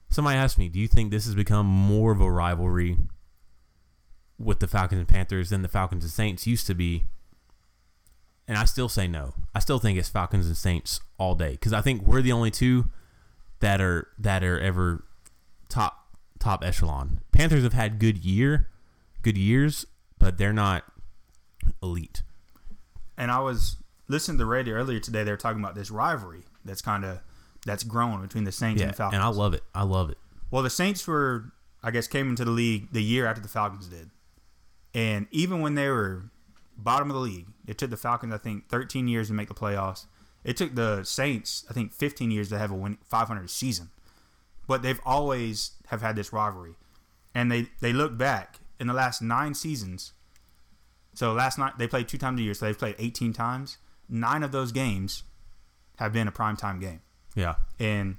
Somebody asked me, "Do you think this has become more of a rivalry with the Falcons and Panthers than the Falcons and Saints used to be?" And I still say no. I still think it's Falcons and Saints all day because I think we're the only two that are that are ever top top echelon. Panthers have had good year, good years, but they're not elite. And I was listening to the radio earlier today. They were talking about this rivalry that's kind of that's grown between the Saints Yeah, and the Falcons. and I love it. I love it. Well, the Saints were, I guess, came into the league the year after the Falcons did. And even when they were bottom of the league, it took the Falcons, I think, 13 years to make the playoffs. It took the Saints, I think, 15 years to have a win 500 season. But they've always have had this rivalry. And they, they look back in the last nine seasons. So last night, they played two times a year, so they've played 18 times. Nine of those games have been a primetime game. Yeah, And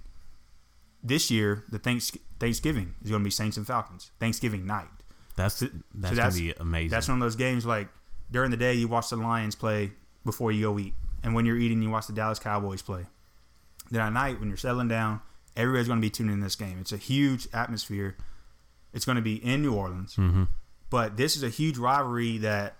this year, the thanks- Thanksgiving is going to be Saints and Falcons. Thanksgiving night. that's that's, that's- gonna be amazing. That's one of those games like during the day you watch the Lions play before you go eat, and when you're eating you watch the Dallas Cowboys play. Then at night when you're settling down, everybody's going to be tuning in this game. It's a huge atmosphere. It's going to be in New Orleans, hmm but this is a huge rivalry that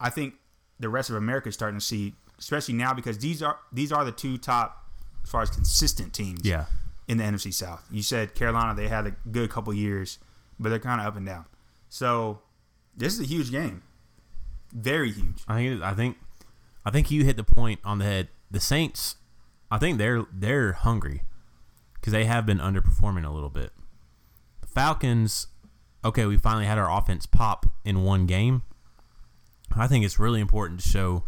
I think the rest of America is starting to see, especially now because these are these are the two top as far as consistent teams Yeah, in the NFC South. You said Carolina, they had a good couple years, but they're kind of up and down. So this is a huge game, very huge. I think I think I think you hit the point on the head. The Saints, I think they're they're hungry because they have been underperforming a little bit. The Falcons, okay, we finally had our offense pop in one game. I think it's really important to show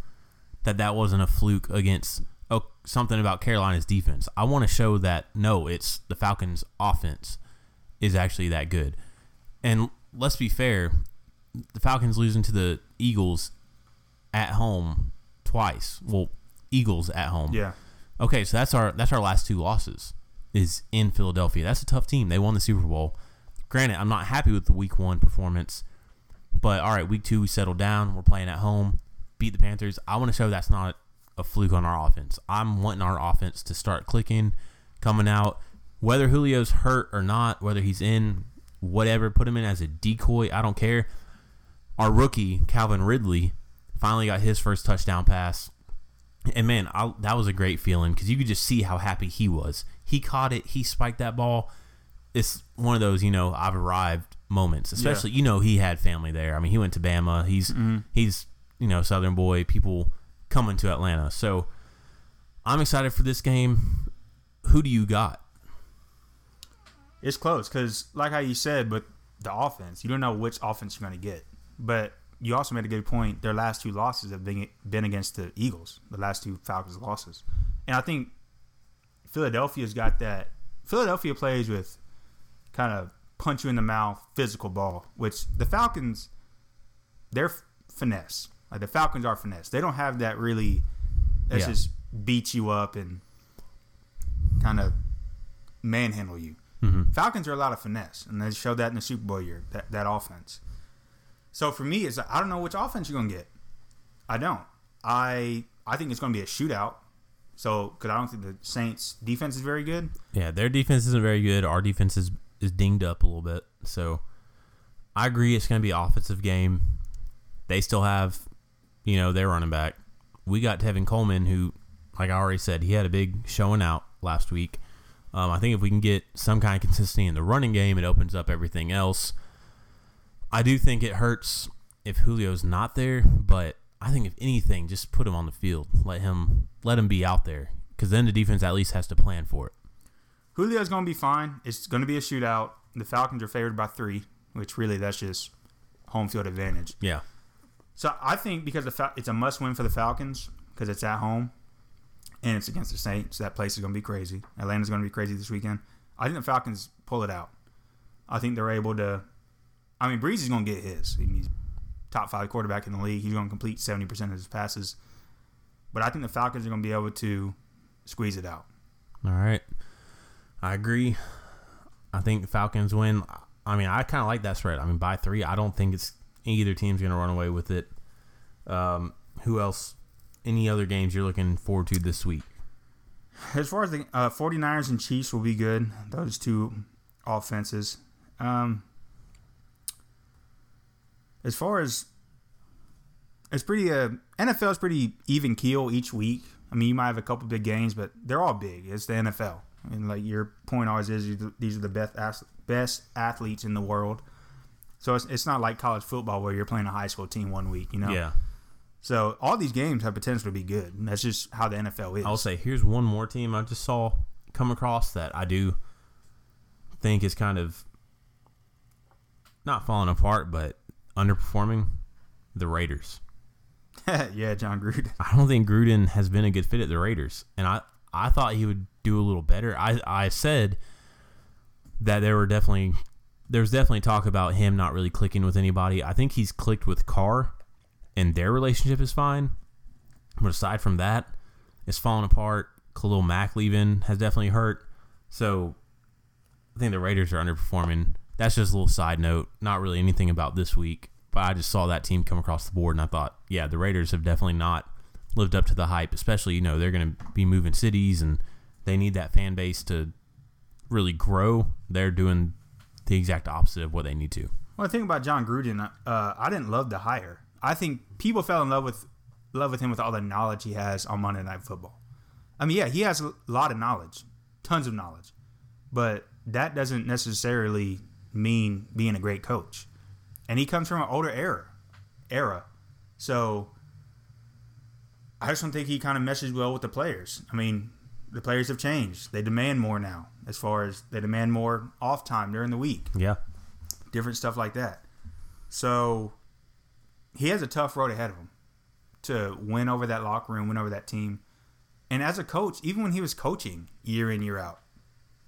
that that wasn't a fluke against oh, something about Carolina's defense. I want to show that no, it's the Falcons' offense is actually that good. And let's be fair, the Falcons losing to the Eagles at home twice. Well, Eagles at home. Yeah, Okay, so that's our that's our last two losses is in Philadelphia. That's a tough team. They won the Super Bowl. Granted, I'm not happy with the Week One performance, but all right, Week Two we settled down. We're playing at home, beat the Panthers. I want to show that's not a fluke on our offense. I'm wanting our offense to start clicking, coming out. Whether Julio's hurt or not, whether he's in, whatever, put him in as a decoy. I don't care. Our rookie Calvin Ridley finally got his first touchdown pass. And man, I, that was a great feeling because you could just see how happy he was. He caught it. He spiked that ball. It's one of those, you know, I've arrived moments. Especially, you know, he had family there. I mean, he went to Bama. He's mm-hmm. he's you know Southern boy. People coming to Atlanta. So I'm excited for this game. Who do you got? it's close because, like how you said, but the offense, you don't know which offense you're going to get. But you also made a good point. Their last two losses have been been against the Eagles. The last two Falcons losses, and I think Philadelphia's got that. Philadelphia plays with kind of punch you in the mouth physical ball, which the Falcons they're f- finesse. Like the Falcons are finesse. They don't have that really. That's Yeah. just beat you up and kind of manhandle you. Mm-hmm. Falcons are a lot of finesse, and they showed that in the Super Bowl year. That that offense. So for me, it's I don't know which offense you're gonna get. I don't. I I think it's gonna be a shootout. So because I don't think the Saints defense is very good. Yeah, their defense isn't very good. Our defense is is dinged up a little bit. So I agree it's to be offensive game. They still have, you know, their running back. We got Tevin Coleman, who, like I already said, he had a big showing out last week. Um, I think if we can get some kind of consistency in the running game, it opens up everything else. I do think it hurts if Julio's not there, but I think if anything, just put him on the field. Let him let him be out there, because then the defense at least has to plan for it. Julio's gonna be fine. It's gonna be a shootout. The Falcons are favored by three, which really that's just home field advantage. Yeah. So I think because the Fal- it's a must win for the Falcons because it's at home and it's against the Saints. That place is going to be crazy. Atlanta's going to be crazy this weekend. I think the Falcons pull it out. I think they're able to. I mean, Brees is going to get his. I mean, he's top five quarterback in the league. He's going to complete seventy percent of his passes. But I think the Falcons are going to be able to squeeze it out. All right. I agree. I think the Falcons win. I mean, I kind of like that spread. I mean, by three, I don't think it's either team's going to run away with it. Um, who else? Any other games you're looking forward to this week? As far as the uh, 49ers and Chiefs will be good, those two offenses. Um, as far as it's pretty uh, NFL is pretty even keel each week. I mean, you might have a couple big games, but they're all big. It's the NFL, and like your point always is, these are the best best athletes in the world. So it's, it's not like college football where you're playing a high school team one week, you know. Yeah. So all these games have potential to be good. And that's just how the NFL is. I'll say here's one more team I just saw come across that I do think is kind of not falling apart, but underperforming. The Raiders. yeah, Jon Gruden. I don't think Gruden has been a good fit at the Raiders, and I I thought he would do a little better. I I said that there were definitely there's definitely talk about him not really clicking with anybody. I think he's clicked with Carr, and their relationship is fine. But aside from that, it's falling apart. Khalil Mack leaving has definitely hurt. So I think the Raiders are underperforming. That's just a little side note. Not really anything about this week, but I just saw that team come across the board and I thought, yeah, the Raiders have definitely not lived up to the hype. Especially, you know, they're going to be moving cities and they need that fan base to really grow. They're doing the exact opposite of what they need to. Well, the thing about Jon Gruden, uh, I didn't love the hire. I think people fell in love with love with him with all the knowledge he has on Monday Night Football. I mean, yeah, he has a lot of knowledge, tons of knowledge, but that doesn't necessarily mean being a great coach. And he comes from an older era, era. So I just don't think he kind of meshes well with the players. I mean, the players have changed. They demand more now, as far as they demand more off time during the week Yeah. different stuff like that. So he has a tough road ahead of him to win over that locker room, win over that team. And as a coach, even when he was coaching year in, year out,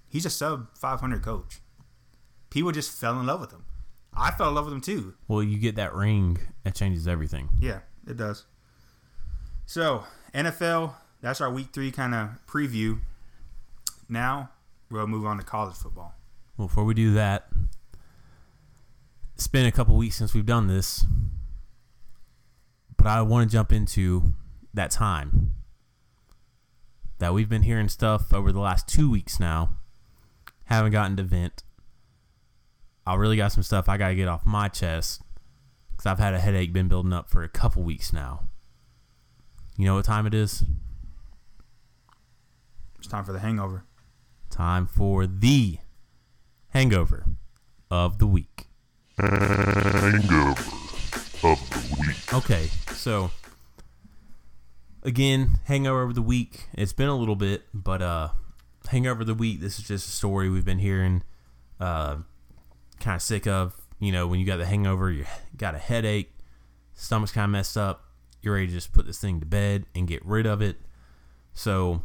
he's a sub 500 coach. People just fell in love with him. I fell in love with him too. Well, you get that ring, it changes everything. Yeah, it does. So, NFL, that's our week three kind of preview. Now, we'll move on to college football. Well, before we do that, it's been a couple weeks since we've done this, but I want to jump into that time that we've been hearing stuff over the last two weeks now. Haven't gotten to vent. I really got some stuff I got to get off my chest because I've had a headache been building up for a couple weeks now. You know what time it is? It's time for the hangover. Time for the hangover of the week. Hangover of the week. Okay, so again, hangover of the week. It's been a little bit, but uh, hangover of the week. This is just a story we've been hearing. Uh, kind of sick of. You know, when you got the hangover, you got a headache, stomach's kind of messed up. You're ready to just put this thing to bed and get rid of it. So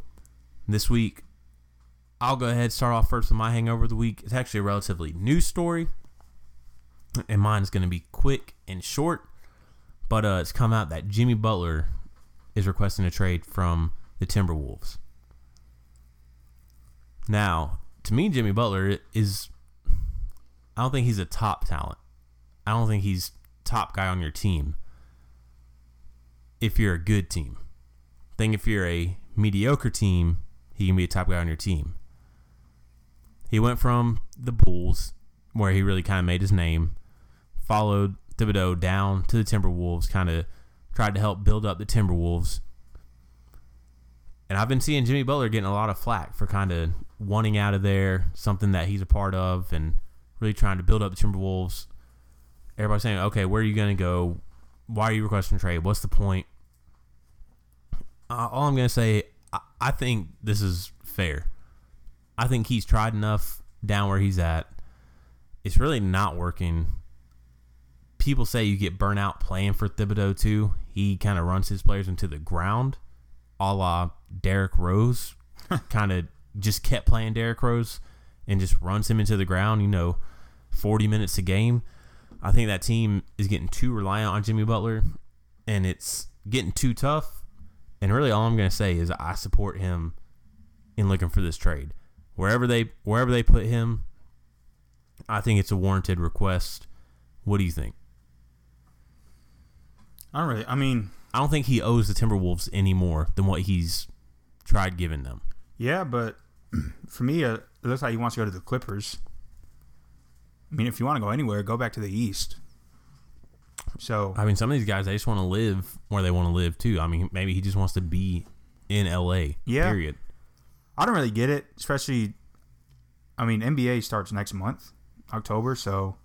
this week, I'll go ahead start off first with my hangover of the week. It's actually a relatively new story, and mine's going to be quick and short. But uh, it's come out that Jimmy Butler is requesting a trade from the Timberwolves. Now, to me, Jimmy Butler is. I don't think he's a top talent. I don't think he's top guy on your team. If you're a good team, I think if you're a mediocre team, he can be a top guy on your team. He went from the Bulls, where he really kind of made his name, followed Thibodeau down to the Timberwolves, kind of tried to help build up the Timberwolves. And I've been seeing Jimmy Butler getting a lot of flack for kind of wanting out of there, something that he's a part of, and really trying to build up the Timberwolves. Everybody's saying, okay, where are you going to go? Why are you requesting a trade? What's the point? Uh, all I'm going to say, I, I think this is fair. I think he's tried enough down where he's at. It's really not working. People say you get burnt out playing for Thibodeau too. He kind of runs his players into the ground, a la Derrick Rose. kind of just kept playing Derrick Rose and just runs him into the ground. You know, forty minutes a game. I think that team is getting too reliant on Jimmy Butler, and it's getting too tough. And really, all I'm going to say is I support him in looking for this trade. Wherever they wherever they put him, I think it's a warranted request. What do you think? I don't really. I mean, I don't think he owes the Timberwolves any more than what he's tried giving them. yeah, but for me, uh, it looks like he wants to go to the Clippers. I mean, if you want to go anywhere, go back to the East. So I mean, some of these guys they just want to live where they want to live too. I mean, maybe he just wants to be in LA. Yeah. Period. I don't really get it, especially. I mean, NBA starts next month, October, so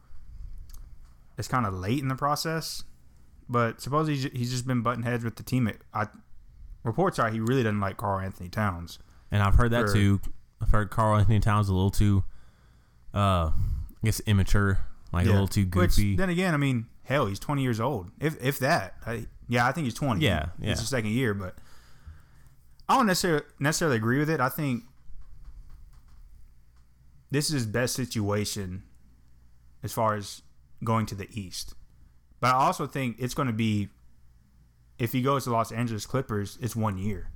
it's kind of late in the process. But suppose he's, he's just been butting heads with the team. I reports are he really doesn't like Karl-Anthony Towns. And I've heard that too. I've heard Karl-Anthony Towns a little too, uh, I guess immature, like a little too goofy. Which then again, I mean, hell, he's twenty years old. If if that, I, yeah, I think he's twenty. Yeah, yeah. It's the second year, but I don't necessarily necessarily agree with it. I think this is his best situation as far as going to the East. But I also think it's going to be if he goes to Los Angeles Clippers, it's one year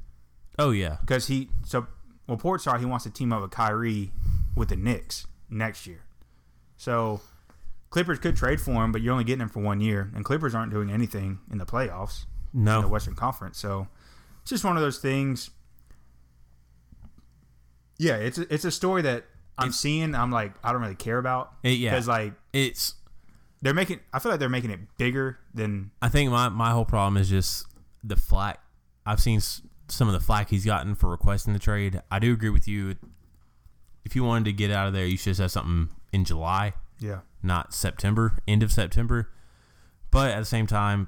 oh yeah, because he so reports are he wants to team up with Kyrie with the Knicks next year. So Clippers could trade for him, but you're only getting him for one year, and Clippers aren't doing anything in the playoffs No, in the Western Conference. So it's just one of those things. Yeah, it's a, it's a story that I'm seeing. I'm like, I don't really care about. It- yeah. because like it's. they're making. I feel like they're making it bigger than. I think my my whole problem is just the flack. I've seen some of the flack he's gotten for requesting the trade. I do agree with you. If you wanted to get out of there, you should have something in July, Yeah, not September, end of September. But at the same time,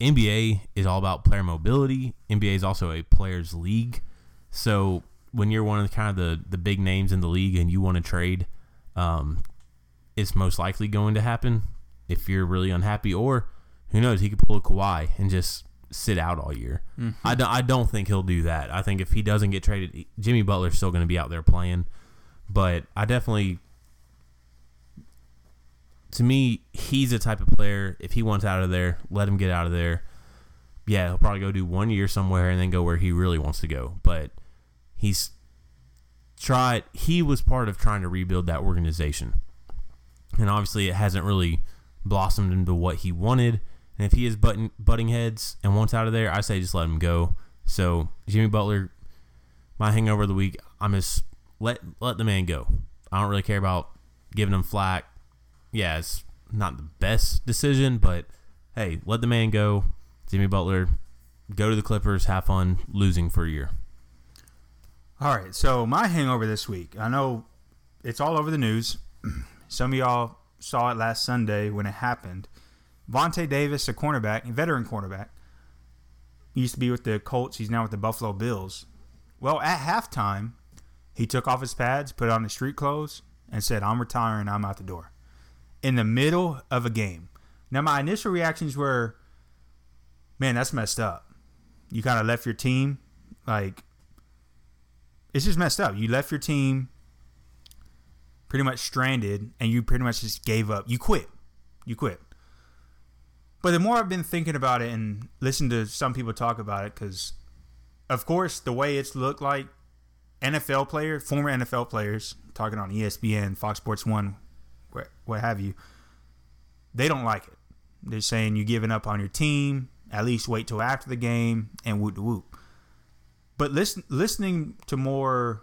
NBA is all about player mobility. NBA is also a players' league. So when you're one of the kind of the, the big names in the league and you want to trade, um, it's most likely going to happen if you're really unhappy. Or who knows, he could pull a Kawhi and just sit out all year. I, don't, I don't think he'll do that. I think if he doesn't get traded, Jimmy Butler's still going to be out there playing. But I definitely to me, he's the type of player. If he wants out of there, let him get out of there. Yeah, he'll probably go do one year somewhere and then go where he really wants to go. But he's tried. He was part of trying to rebuild that organization, and obviously, it hasn't really blossomed into what he wanted. And if he is button, butting heads and wants out of there, I say just let him go. So Jimmy Butler, my hangover of the week, I'm just let let the man go. I don't really care about giving him flack yeah, it's not the best decision, but hey, let the man go. Jimmy Butler, go to the Clippers, have fun losing for a year. All right, so my hangover this week. I know it's all over the news. Some of y'all saw it last Sunday when it happened. Vontae Davis, a cornerback, a veteran cornerback, used to be with the Colts. He's now with the Buffalo Bills. Well, at halftime, he took off his pads, put on his street clothes, and said, "I'm retiring. I'm out the door." In the middle of a game. Now, my initial reactions were, "Man, that's messed up. You kind of left your team, like." it's just messed up. You left your team pretty much stranded and you pretty much just gave up. You quit. You quit. But the more I've been thinking about it and listened to some people talk about it, because of course, the way it's looked like NFL players, former NFL players, talking on ESPN, Fox Sports One, what, have you, they don't like it. They're saying you're giving up on your team. At least wait till after the game and whoop whoop but listen, listening to more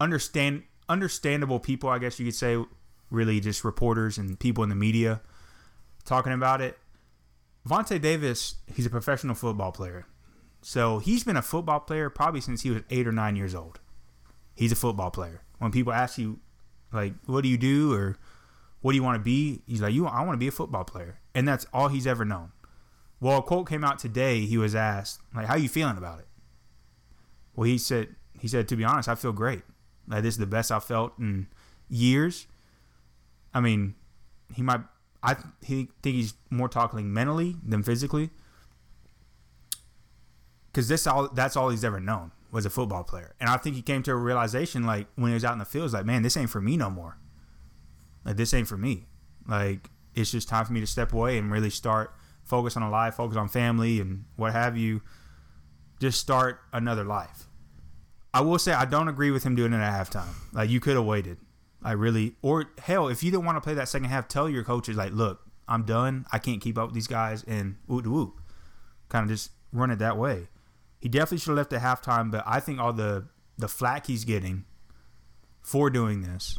understand understandable people, I guess you could say, really just reporters and people in the media talking about it. Vontae Davis, he's a professional football player, so he's been a football player probably since he was eight or nine years old. He's a football player. When people ask you, like, what do you do or what do you want to be? He's like, you, I want to be a football player, and that's all he's ever known. Well, a quote came out today. He was asked, like, how you feeling about it? Well, he said, he said, to be honest, I feel great. Like this is the best I've felt in years. I mean, he might, I he think he's more talking mentally than physically. Because this all that's all he's ever known was a football player, and I think he came to a realization like when he was out in the field, like, man, this ain't for me no more. Like this ain't for me. Like it's just time for me to step away and really start focus on a life, focus on family and what have you. Just start another life. I will say I don't agree with him doing it at halftime. Like you could have waited. I really or hell, if you didn't want to play that second half, tell your coaches like, look, I'm done. I can't keep up with these guys and whoop whoop. Kind of just run it that way. He definitely should have left at halftime, but I think all the the flack he's getting for doing this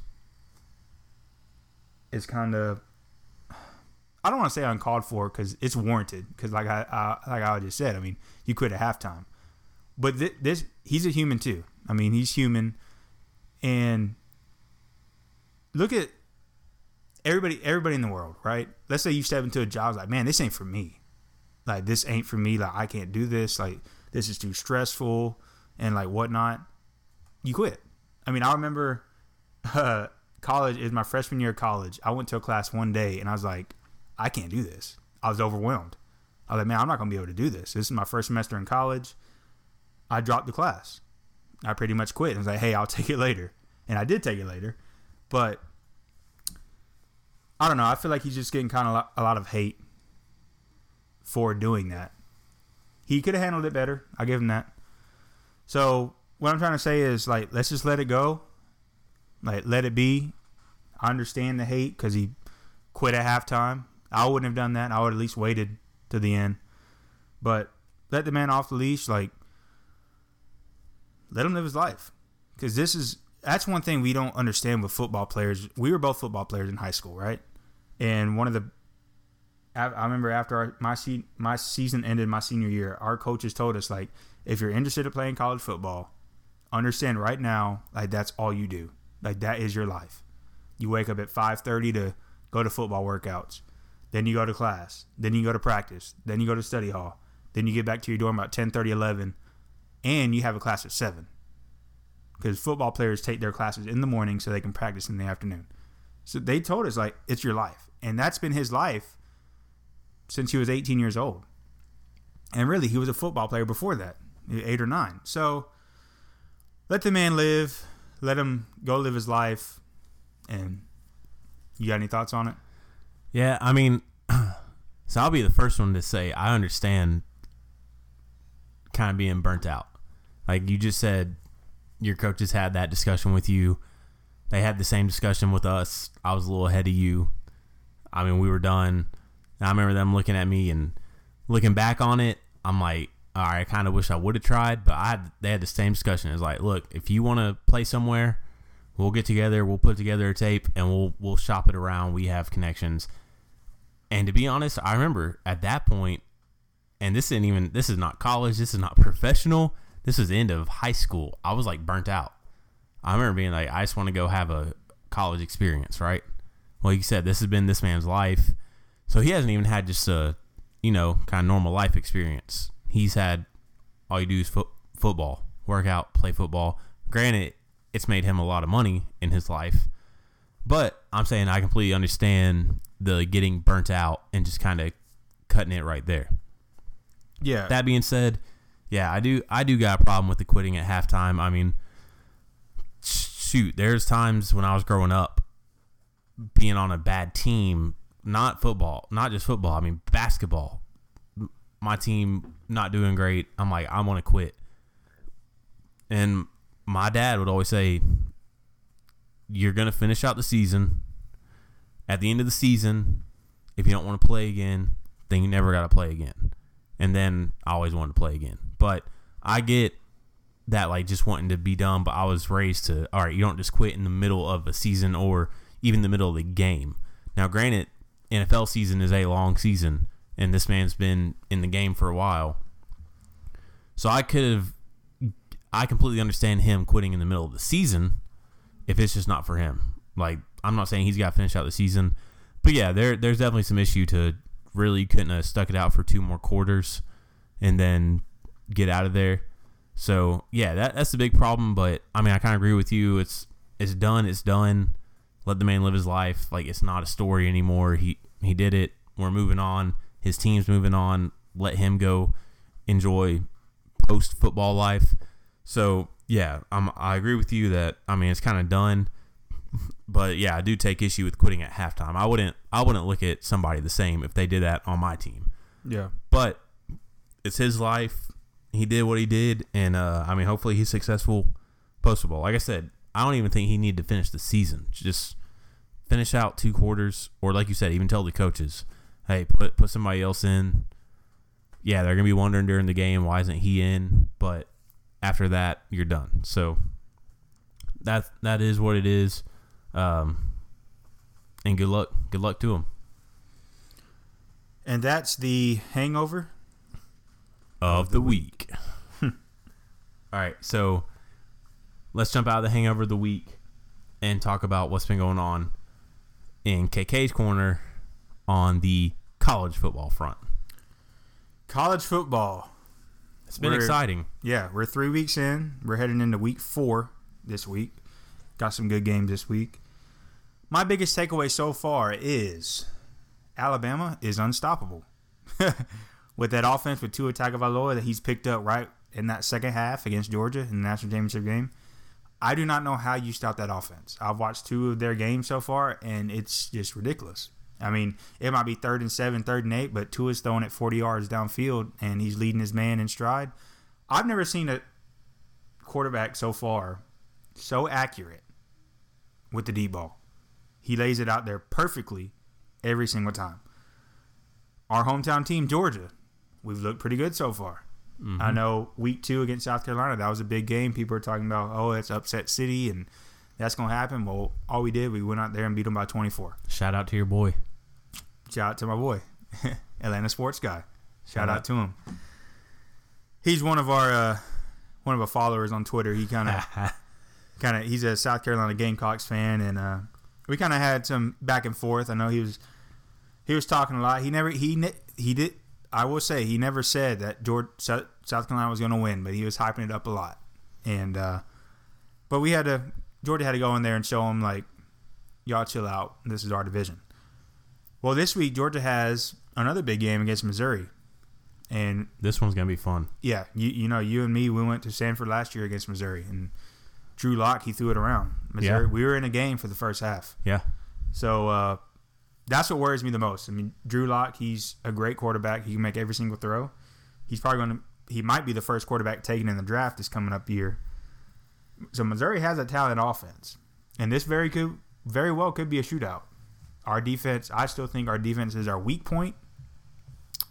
is kind of I don't want to say uncalled for because it's warranted. Because like I, I like I just said, I mean, you quit at halftime, but th- this he's a human too. I mean, he's human, and look at everybody everybody in the world, right? Let's say you step into a job like, man, this ain't for me. Like this ain't for me. Like I can't do this. Like this is too stressful and like whatnot. You quit. I mean, I remember uh, college is my freshman year of college. I went to a class one day and I was like, I can't do this. I was overwhelmed. I was like, man, I'm not gonna be able to do this. This is my first semester in college. I dropped the class. I pretty much quit. I was like, hey, I'll take it later, and I did take it later, but I don't know. I feel like he's just getting kind of a lot of hate for doing that. He could have handled it better. I give him that. So what I'm trying to say is like, let's just let it go. Like, let it be. I understand the hate because he quit at halftime. I wouldn't have done that. I would at least waited to the end. But let the man off the leash. Like, let him live his life. Because this is that's one thing we don't understand with football players. We were both football players in high school, right? And one of the I remember after our, my se- my season ended my senior year, our coaches told us like, if you're interested in playing college football, understand right now like that's all you do. Like that is your life. You wake up at 5:30 to go to football workouts. Then you go to class. Then you go to practice. Then you go to study hall. Then you get back to your dorm about 10:30, 11, and you have a class at seven. Because football players take their classes in the morning so they can practice in the afternoon. So they told us like it's your life, and that's been his life since he was 18 years old. And really, he was a football player before that, eight or nine. So let the man live. Let him go live his life. And you got any thoughts on it? Yeah, I mean, so I'll be the first one to say I understand kind of being burnt out. Like you just said, your coaches had that discussion with you. They had the same discussion with us. I was a little ahead of you. I mean, we were done. And I remember them looking at me and looking back on it. I'm like, all right, I kind of wish I would have tried, but I had, they had the same discussion. It's like, look, if you want to play somewhere, we'll get together, we'll put together a tape, and we'll we'll shop it around. We have connections. And to be honest, I remember at that point, and this isn't even this is not college, this is not professional. This is the end of high school. I was like burnt out. I remember being like, I just want to go have a college experience, right? Well, you said this has been this man's life, so he hasn't even had just a, you know, kind of normal life experience. He's had all you do is fo- football, work out, play football. Granted, it's made him a lot of money in his life, but I'm saying I completely understand the getting burnt out and just kind of cutting it right there. Yeah. That being said, yeah, I do I do got a problem with the quitting at halftime. I mean, shoot, there's times when I was growing up being on a bad team, not football, not just football, I mean basketball. My team not doing great. I'm like, I want to quit. And my dad would always say, You're to finish out the season. At the end of the season, if you don't want to play again, then you never got to play again. And then I always wanted to play again. But I get that, like, just wanting to be done. But I was raised to, all right, you don't just quit in the middle of a season or even the middle of the game. Now, granted, NFL season is a long season, and this man's been in the game for a while. So I could have, I completely understand him quitting in the middle of the season if it's just not for him. Like, I'm not saying he's got to finish out the season, but yeah, there there's definitely some issue to really couldn't have stuck it out for two more quarters and then get out of there. So yeah, that that's the big problem. But I mean, I kind of agree with you. It's it's done. It's done. Let the man live his life. Like it's not a story anymore. He he did it. We're moving on. His team's moving on. Let him go enjoy post football life. So yeah, I'm, I agree with you that I mean it's kind of done. But yeah, I do take issue with quitting at halftime. I wouldn't I wouldn't look at somebody the same if they did that on my team. Yeah. But it's his life. He did what he did, and uh, I mean, hopefully he's successful post football. Like I said, I don't even think he needed to finish the season. Just finish out two quarters, or like you said, even tell the coaches, "Hey, put put somebody else in." Yeah, they're gonna be wondering during the game why isn't he in, but after that, you're done. So that that is what it is. Um, and good luck, good luck to him. And that's the hangover. of the week. All right, so let's jump out of the hangover of the week and talk about what's been going on in KK's corner on the college football front. College football. It's been We're- exciting. Yeah, we're three weeks in. We're heading into week four this week. Got some good games this week. My biggest takeaway so far is Alabama is unstoppable. with that offense with Tua Tagovailoa that he's picked up right in that second half against Georgia in the national championship game. I do not know how you stop that offense. I've watched two of their games so far, and it's just ridiculous. I mean, it might be third and seven, third and eight, but Tua's throwing it 40 yards downfield, and he's leading his man in stride. I've never seen a quarterback so far so accurate with the deep ball. He lays it out there perfectly every single time. Our hometown team, Georgia, we've looked pretty good so far. I know week two against South Carolina, that was a big game. People are talking about, oh, it's upset city and that's going to happen. Well, all we did, we went out there and beat them by 24. Shout out to your boy. Shout out to my boy, Atlanta sports guy. Shout, Shout out. out. to him. He's one of our uh, one of our followers on Twitter. He kind of kind of he's a South Carolina Gamecocks fan, and uh, we kind of had some back and forth. I know he was he was talking a lot. He never he he did. I will say he never said that George South Carolina was going to win, but he was hyping it up a lot. And uh, but we had to Georgia had to go in there and show him like y'all chill out. This is our division. Well, this week Georgia has another big game against Missouri, and This one's gonna be fun. yeah, you you know you and me we went to Sanford last year against Missouri, and Drew Lock he threw it around. Missouri, Yeah. we were in a game for the first half, Yeah. so uh, that's what worries me the most. I mean, Drew Lock he's a great quarterback. He can make every single throw. He's probably going to he might be the first quarterback taken in the draft this coming up year. So Missouri has a talented offense, and this very could very well could be a shootout. Our defense, I still think our defense is our weak point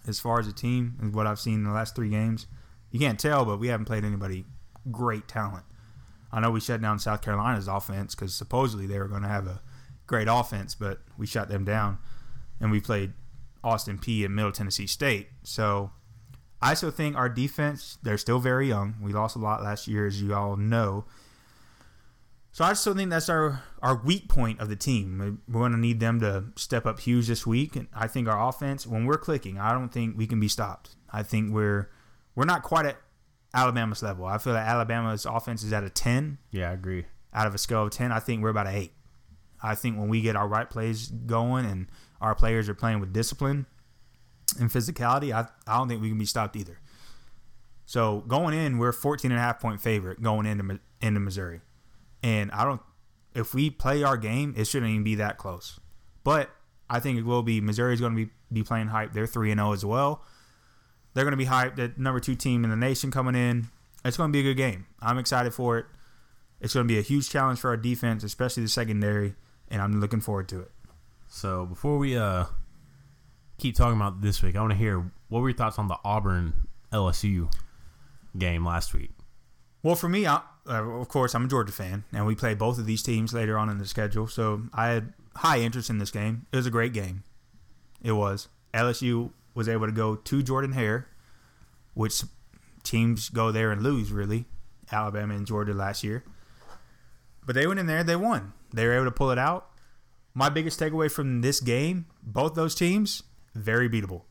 as far as a team, is what I've seen in the last three games. You can't tell, but we haven't played anybody great talent. I know we shut down South Carolina's offense because supposedly they were going to have a great offense, but we shut them down, and we played Austin Peay and Middle Tennessee State. So I still think our defense, they're still very young. We lost a lot last year, as you all know. So I still think that's our, our weak point of the team. We're going to need them to step up huge this week. And I think our offense, when we're clicking, I don't think we can be stopped. I think we're we're not quite at Alabama's level. I feel like Alabama's offense is at a 10 Yeah, I agree. out of a scale of 10. I think we're about an 8. I think when we get our right plays going and our players are playing with discipline and physicality, I, I don't think we can be stopped either. So going in, we're 14 and a half point favorite going into into Missouri. And I don't if we play our game, it shouldn't even be that close. But I think it will be Missouri's going to be be playing hype. They're 3 and 0 as well. They're going to be hyped. The number 2 team in the nation coming in. It's going to be a good game. I'm excited for it. It's going to be a huge challenge for our defense, especially the secondary, and I'm looking forward to it. So before we uh keep talking about this week, I want to hear what were your thoughts on the Auburn LSU game last week? Well, for me, I, uh, of course, I'm a Georgia fan, and we play both of these teams later on in the schedule. So I had high interest in this game. It was a great game. It was. LSU was able to go to Jordan Hare, which teams go there and lose, really. Alabama and Georgia last year. But they went in there, they won. They were able to pull it out. My biggest takeaway from this game, both those teams, very beatable.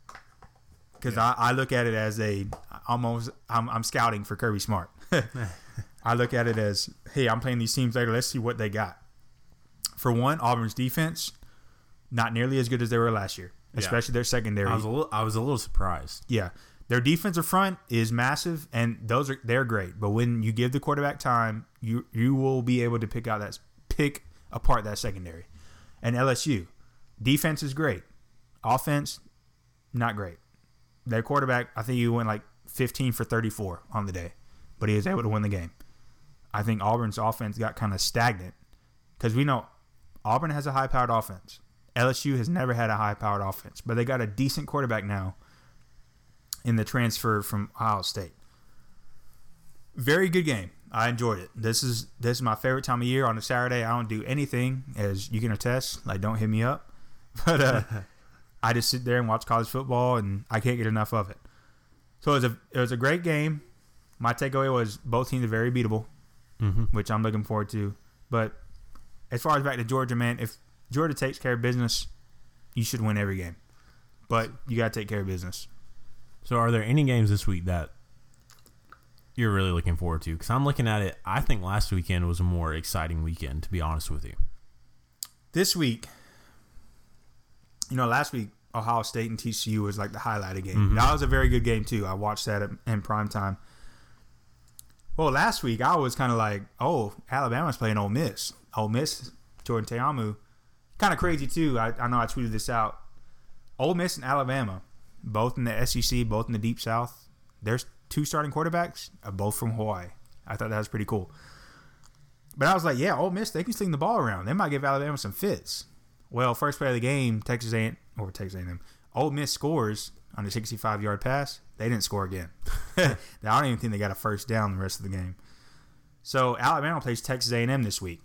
Because I, I look at it as a almost I'm, I'm scouting for Kirby Smart. I look at it as, hey, I'm playing these teams later. Let's see what they got. For one, Auburn's defense not nearly as good as they were last year, Yeah. especially their secondary. I was a little I was a little surprised. Yeah, their defensive front is massive, and those are they're great. But when you give the quarterback time, you you will be able to pick out that pick apart that secondary. And LSU defense is great, offense not great. Their quarterback, I think he went like 15 for 34 on the day, but he was able to win the game. I think Auburn's offense got kind of stagnant because we know Auburn has a high powered offense. LSU has never had a high powered offense, but they got a decent quarterback now in the transfer from Ohio State. Very good game. I enjoyed it. This is this is my favorite time of year on a Saturday. I don't do anything, as you can attest. Like, don't hit me up. But uh, I just sit there and watch college football, and I can't get enough of it. So it was a it was a great game. My takeaway was both teams are very beatable, Mm-hmm. which I'm looking forward to. But as far as back to Georgia, man, if Georgia takes care of business, you should win every game. But you got to take care of business. So are there any games this week that you're really looking forward to? Because I'm looking at it. I think last weekend was a more exciting weekend, to be honest with you. This week, you know, last week Ohio State and TCU was like the highlighted game. Mhm. That was a very good game too. I watched that in- in prime time. Well, last week I was kind of like, oh, Alabama's playing Ole Miss. Ole Miss, Jordan Ta'amu, kind of crazy too. I, I know I tweeted this out. Ole Miss and Alabama, both in the SEC, both in the Deep South. There's two starting quarterbacks, are both from Hawaii. I thought that was pretty cool. But I was like, yeah, Ole Miss, they can sling the ball around. They might give Alabama some fits. Well, first play of the game, Texas A or Texas A&M, Ole Miss scores on a 65 yard pass. They didn't score again. I don't even think they got a first down the rest of the game. So Alabama plays Texas A&M this week.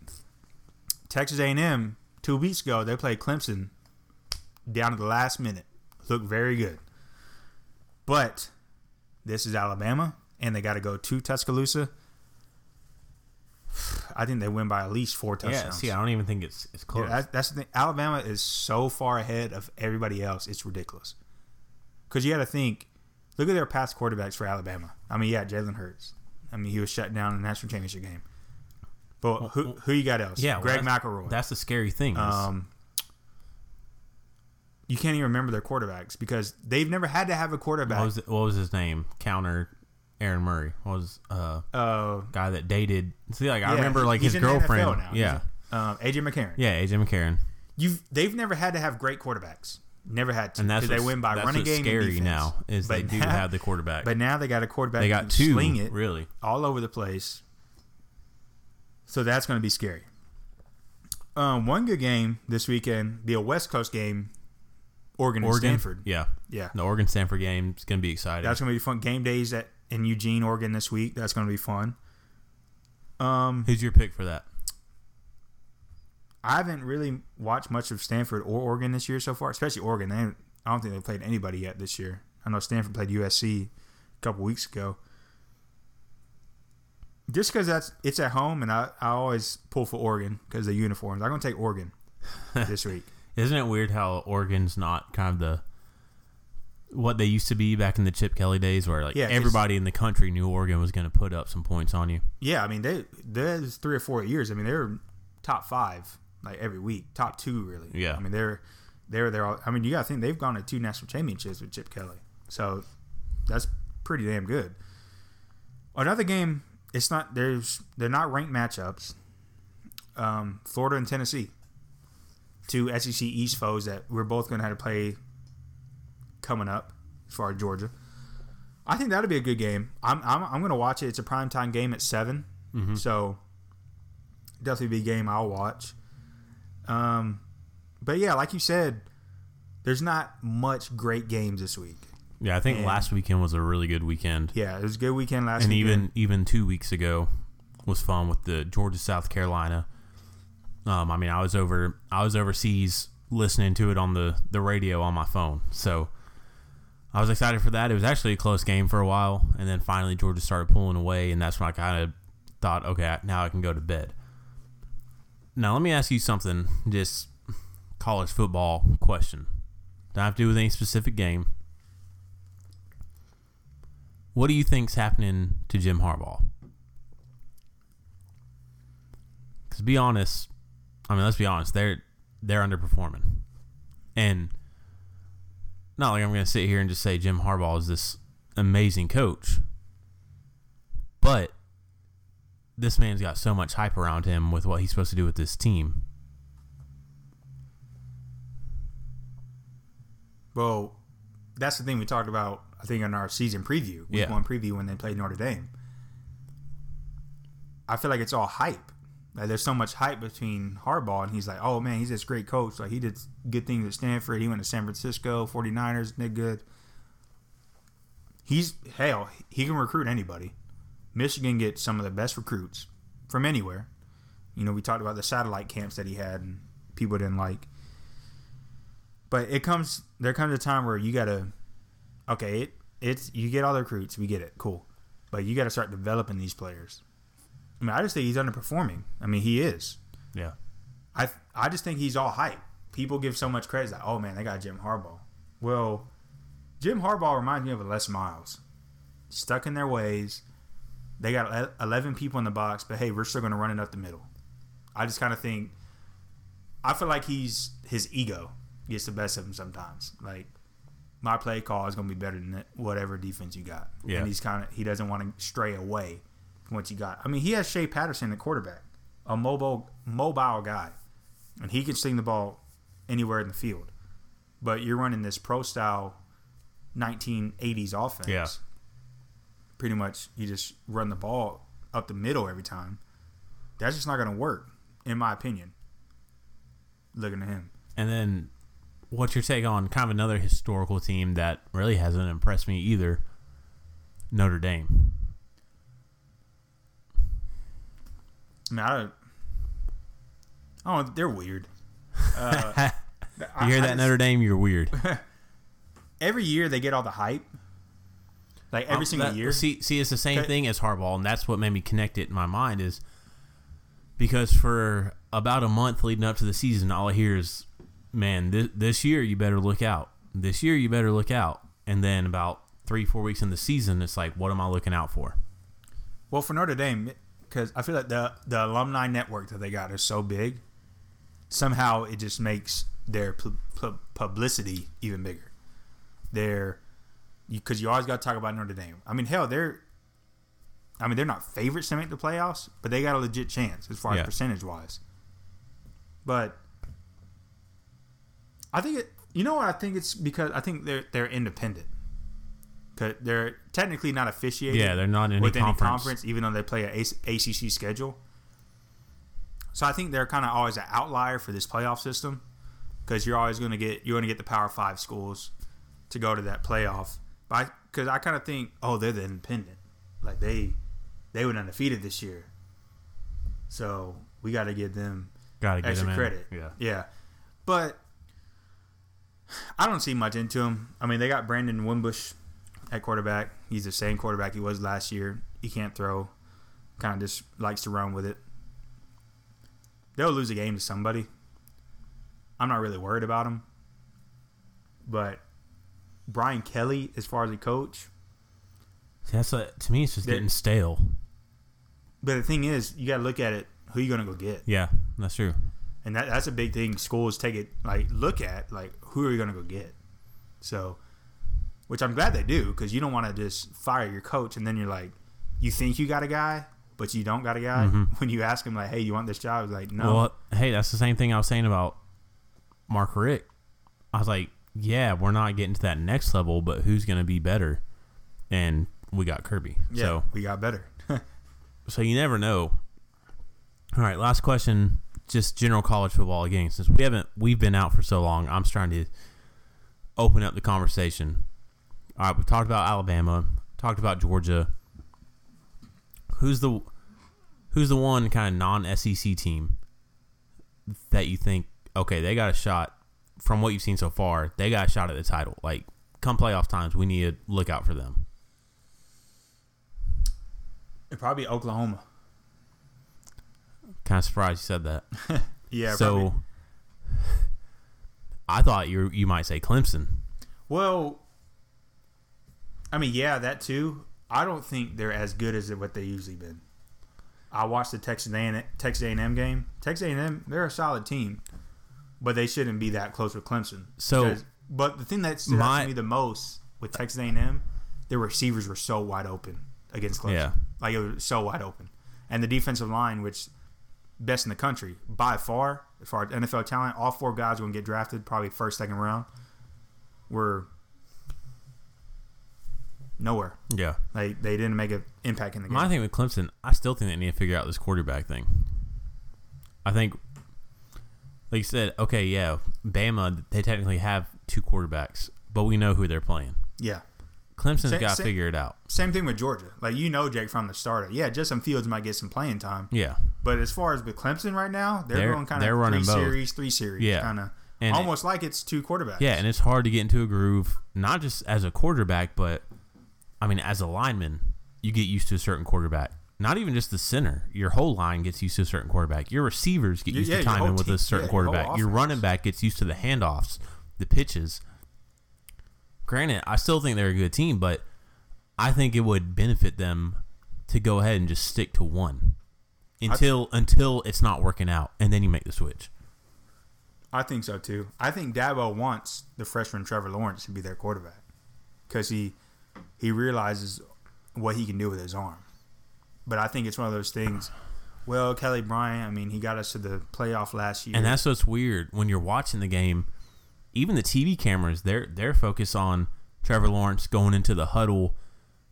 Texas A&M two weeks ago they played Clemson down to the last minute. Looked very good, but this is Alabama, and they got to go to Tuscaloosa. I think they win by at least four touchdowns. Yeah, see, I don't even think it's it's close. Yeah, that, that's the thing. Alabama is so far ahead of everybody else. It's ridiculous. Because you got to think, look at their past quarterbacks for Alabama. I mean, yeah, Jalen Hurts. I mean, he was shut down in the national championship game. But who who you got else? yeah, well, Greg that's- McElroy. That's the scary thing. um, you can't even remember their quarterbacks because they've never had to have a quarterback. what was it, what was his name? Counter Aaron Murray What was uh uh, guy that dated. See, like I remember like his girlfriend. Now. Yeah, um, AJ McCarron. yeah, AJ McCarron. You've they've never had to have great quarterbacks. Never had to. And that's they win by that's running what's game. Scary now is they But do have the quarterback. But now they got a quarterback. they got can two. sling it Really, all over the place. So that's going to be scary. Um, one good game this weekend, the West Coast game, Oregon, Oregon. Stanford. Yeah, Yeah, the Oregon Stanford game is gonna be exciting. that's going to be fun. Game days at in Eugene, Oregon this week. That's going to be fun. Um, Who's your pick for that? I haven't really watched much of Stanford or Oregon this year so far, especially Oregon. They I don't think they played anybody yet this year. I know Stanford played USC a couple weeks ago. Just because that's it's at home, and I, I always pull for Oregon because the uniforms. I'm going to take Oregon this week. Isn't it weird how Oregon's not kind of the what they used to be back in the Chip Kelly days, where like Yeah, everybody in the country knew Oregon was going to put up some points on you. Yeah, I mean they there's three or four years. I mean they were top five like every week, top two really. Yeah. I mean they're they're they're all. I mean you got to think they've gone to two national championships with Chip Kelly, so that's pretty damn good. Another game, it's not there's they're not ranked matchups. Um, Florida and Tennessee, two SEC East foes that we're both going to have to play coming up as far as Georgia. I think that'll be a good game. I'm I'm, I'm going to watch it. It's a primetime game at 7 so definitely be a game I'll watch. Um, but yeah, like you said, there's not much great games this week. Yeah, I think And- last weekend was a really good weekend, Yeah, it was a good weekend last and weekend. even even two weeks ago was fun with the Georgia South Carolina. Um, I mean, I was over I was overseas listening to it on the the radio on my phone, so I was excited for that. It was actually a close game for a while, and then finally Georgia started pulling away, and that's when I kind of thought, okay, now I can go to bed. Now let me ask you something, just college football question. Don't have to do with any specific game. What do you think's happening to Jim Harbaugh? Because be honest, I mean, let's be honest, they're they're underperforming, and not like I'm going to sit here and just say Jim Harbaugh is this amazing coach, but this man's got so much hype around him with what he's supposed to do with this team. Well, that's the thing we talked about. I think in our season preview, week Yeah. one preview when they played Notre Dame. I feel like it's all hype. Like there's so much hype between Harbaugh and he's like, oh man, he's this great coach. Like he did good things at Stanford. He went to San Francisco, 49ers, did good. He's hell, he can recruit anybody. Michigan gets some of the best recruits from anywhere. You know, we talked about the satellite camps that he had and people didn't like. But it comes there comes a time where you gotta okay, it it's you get all the recruits, we get it, cool. But you gotta start developing these players. I mean, I just think he's underperforming. I mean, he is. Yeah. I I just think he's all hype. People give so much credit like, oh man, they got Jim Harbaugh. Well, Jim Harbaugh reminds me of a Les Miles. Stuck in their ways. They got 11 people in the box, but hey, we're still going to run it up the middle. I just kind of think, I feel like he's his ego gets the best of him sometimes. Like, my play call is going to be better than whatever defense you got. Yeah. And he's kind of, he doesn't want to stray away what you got. I mean, he has Shea Patterson at quarterback, a mobile, mobile guy, and he can sling the ball anywhere in the field. But you're running this pro style 1980s offense. Yeah. Pretty much, you just run the ball up the middle every time. that's just not going to work, in my opinion. Looking at him. And then, what's your take on kind of another historical team that really hasn't impressed me either? Notre Dame. I mean, I don't. Oh, they're weird. Uh, You I- hear that just- Notre Dame? You're weird. Every year they get all the hype. Like every Um, single that- year. See, see, it's the same thing as Harbaugh, and that's what made me connect it in my mind is because for about a month leading up to the season, all I hear is, "Man, this, this year you better look out. This year you better look out." And then about three, four weeks in the season, it's like, "What am I looking out for?" Well, for Notre Dame, because I feel like the the alumni network that they got is so big, somehow it just makes their pu- pu- publicity even bigger. Their, because you, always got to talk about Notre Dame. I mean, hell, they're, I mean, they're not favorites to make the playoffs, but they got a legit chance as far Yeah. as percentage wise. But I think it. You know what? I think it's because I think they're they're independent. They're technically not officiated Yeah, they're not in any with any conference. conference, even though they play a ACC schedule. So I think they're kind of always an outlier for this playoff system because you're always going to get you're going to get the Power Five schools to go to that playoff. But because I, kind of think, oh, they're the independent, like they they went undefeated this year, so we got to give them Got to give extra them credit. Yeah, Yeah, but I don't see much into them. I mean, they got Brandon Wimbush at quarterback. He's the same quarterback he was last year. He can't throw. Kind of just likes to run with it. They'll lose a game to somebody. I'm not really worried about him. But Brian Kelly, as far as a coach, See, that's a, to me, it's just getting stale. but the thing is, you got to look at it. Who you going to go get? Yeah, that's true. and that, that's a big thing schools take it like look at like who are you going to go get so which i'm glad they do because you don't want to just fire your coach and then you're like you think you got a guy but you don't got a guy when you ask him like hey you want this job He's like no Mm-hmm. Well, hey, that's the same thing I was saying about Mark Richt. I was like, yeah, we're not getting to that next level, but who's going to be better? And we got Kirby. yeah So, we got better so you never know. All right, last question. Just general college football again. Since we haven't, we've been out for so long. I'm trying to open up the conversation. All right, we've talked about Alabama, talked about Georgia. Who's the who's the one kind of non-SEC team that you think okay, they got a shot from what you've seen so far. They got a shot at the title. Like come playoff times, we need to look out for them. It'd probably be oklahoma Kind of surprised you said that. yeah so probably. I thought you you might say Clemson. well i mean yeah that too. I don't think they're as good as what they usually been. I watched the texas a&m, texas a&m game. Texas a&m they're a solid team but they shouldn't be that close with clemson. So- Because- but the thing that stood out to me the most with texas a&m their receivers were so wide open against clemson. Yeah. like it was so wide open. And the defensive line which best in the country by far as far as nfl talent all four guys are going to get drafted probably first second round were nowhere. Yeah. Like they didn't make an impact in the game. My thing with Clemson, I still think they need to figure out this quarterback thing. I think, like you said, okay, yeah, Bama, they technically have two quarterbacks, but we know who they're playing. yeah. Clemson's got to figure it out. Same thing with Georgia. Like you know Jake Fromm the starter. Yeah, Justin Fields might get some playing time. Yeah. But as far as with Clemson right now, they're, They're- going kind they're of running three both. series, three series, Yeah. kind of And- almost like it's two quarterbacks. Yeah, and it's hard to get into a groove, not just as a quarterback, but I mean, as a lineman, you get used to a certain quarterback. Not even just the center. Your whole line gets used to a certain quarterback. Your receivers get used yeah, to your timing with team- a certain yeah, quarterback. Your offense. running back gets used to the handoffs, the pitches. Granted, I still think they're a good team, but I think it would benefit them to go ahead and just stick to one until until it's not working out, and then you make the switch. I think so too. I think Dabo wants the freshman Trevor Lawrence to be their quarterback because he he realizes what he can do with his arm. But I think it's one of those things. Well, Kelly Bryant, I mean, he got us to the playoff last year. And that's what's weird when you're watching the game. Even the TV cameras, they're they're focused on Trevor Lawrence going into the huddle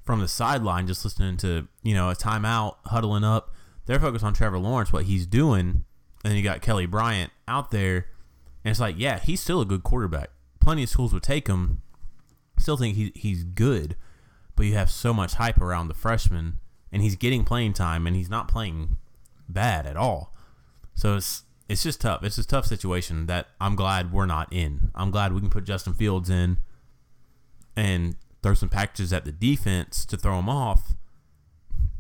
from the sideline, just listening to you know a timeout, huddling up. they're focused on Trevor Lawrence, what he's doing, and you got Kelly Bryant out there, and it's like, yeah, he's still a good quarterback. Plenty of schools would take him. Still think he, he's good, but you have so much hype around the freshman, and he's getting playing time, and he's not playing bad at all. So it's it's just tough. It's a tough situation that I'm glad we're not in. I'm glad we can put Justin Fields in and throw some packages at the defense to throw them off.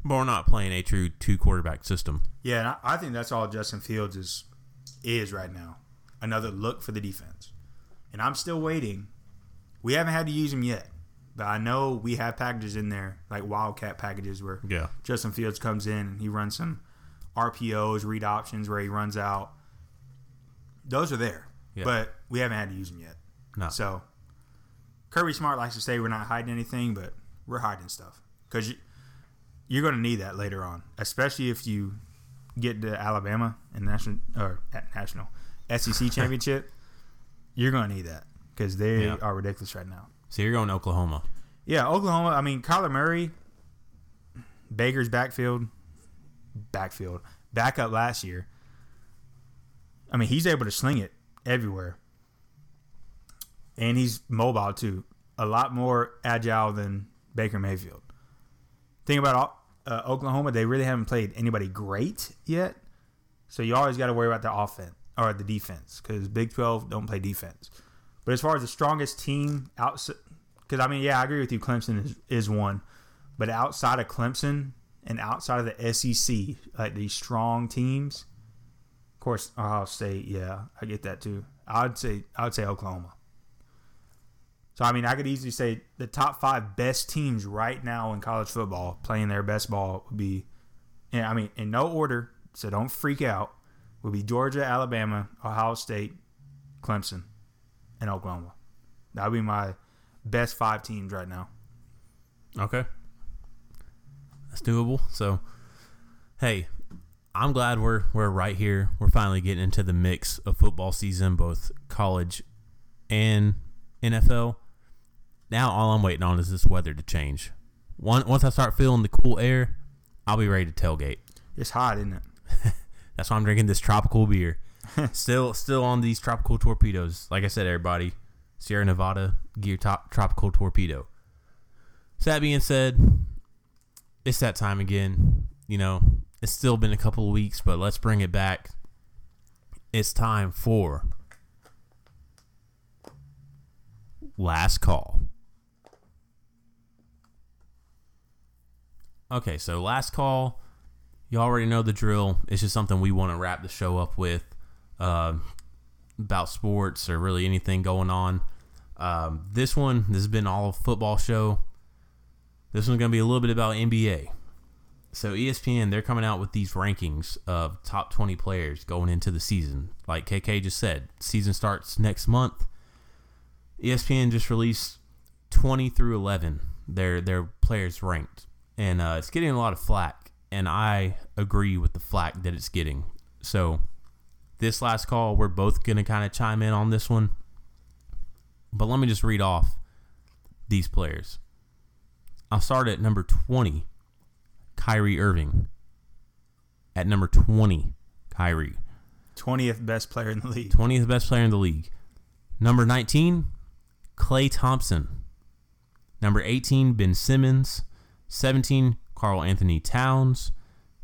But we're not playing a true two quarterback system. Yeah, I think that's all Justin Fields is is right now. Another look for the defense. And I'm still waiting. We haven't had to use him yet. But I know we have packages in there, like Wildcat packages where Yeah. Justin Fields comes in and he runs some RPOs, read options where he runs out. Those are there. Yeah. But we haven't had to use them yet. No. So Kirby Smart likes to say we're not hiding anything, but we're hiding stuff because you, you're going to need that later on, especially if you get to Alabama and national or at national SEC championship. you're going to need that because they Yeah. are ridiculous right now. So you're going to Oklahoma. Yeah, Oklahoma. I mean, Kyler Murray, Baker's backfield, backfield, backup last year. I mean, he's able to sling it everywhere, and he's mobile too. A lot more agile than Baker Mayfield. Thing about uh, Oklahoma, they really haven't played anybody great yet, so you always got to worry about the offense or the defense because Big Twelve don't play defense. But as far as the strongest team outside, because I mean, yeah, I agree with you. Clemson is, is one, but outside of Clemson and outside of the SEC, like these strong teams, of course, Ohio State. Yeah, I get that too. I'd say I would say Oklahoma. So I mean, I could easily say the top five best teams right now in college football playing their best ball would be, and I mean, in no order. So don't freak out. Would be Georgia, Alabama, Ohio State, Clemson, and Oklahoma. That would be my best five teams right now. Okay. That's doable. So, hey, I'm glad we're we're right here. We're finally getting into the mix of football season, both college and NFL. Now all I'm waiting on is this weather to change. One, once I start feeling the cool air, I'll be ready to tailgate. It's hot, isn't it? That's why I'm drinking this tropical beer. still, still on these tropical torpedoes. Like I said, everybody, Sierra Nevada Gear Top Tropical Torpedo. So that being said, it's that time again. You know, it's still been a couple of weeks, but let's bring it back. It's time for last call. Okay, so last call you already know the drill. It's just something we want to wrap the show up with uh, about sports or really anything going on. Um, this one, this has been all football show. This one's going to be a little bit about NBA. So ESPN, they're coming out with these rankings of top 20 players going into the season. Like KK just said, season starts next month. ESPN just released 20 through 11. Their their players ranked, and uh, it's getting a lot of flack and I agree with the flack that it's getting. So, this last call, we're both going to kind of chime in on this one. But let me just read off these players. I'll start at number 20, Kyrie Irving. At number 20, Kyrie. Twentieth best player in the league. 20th best player in the league. Number 19, Klay Thompson. Number 18, Ben Simmons. 17, Karl-Anthony Towns.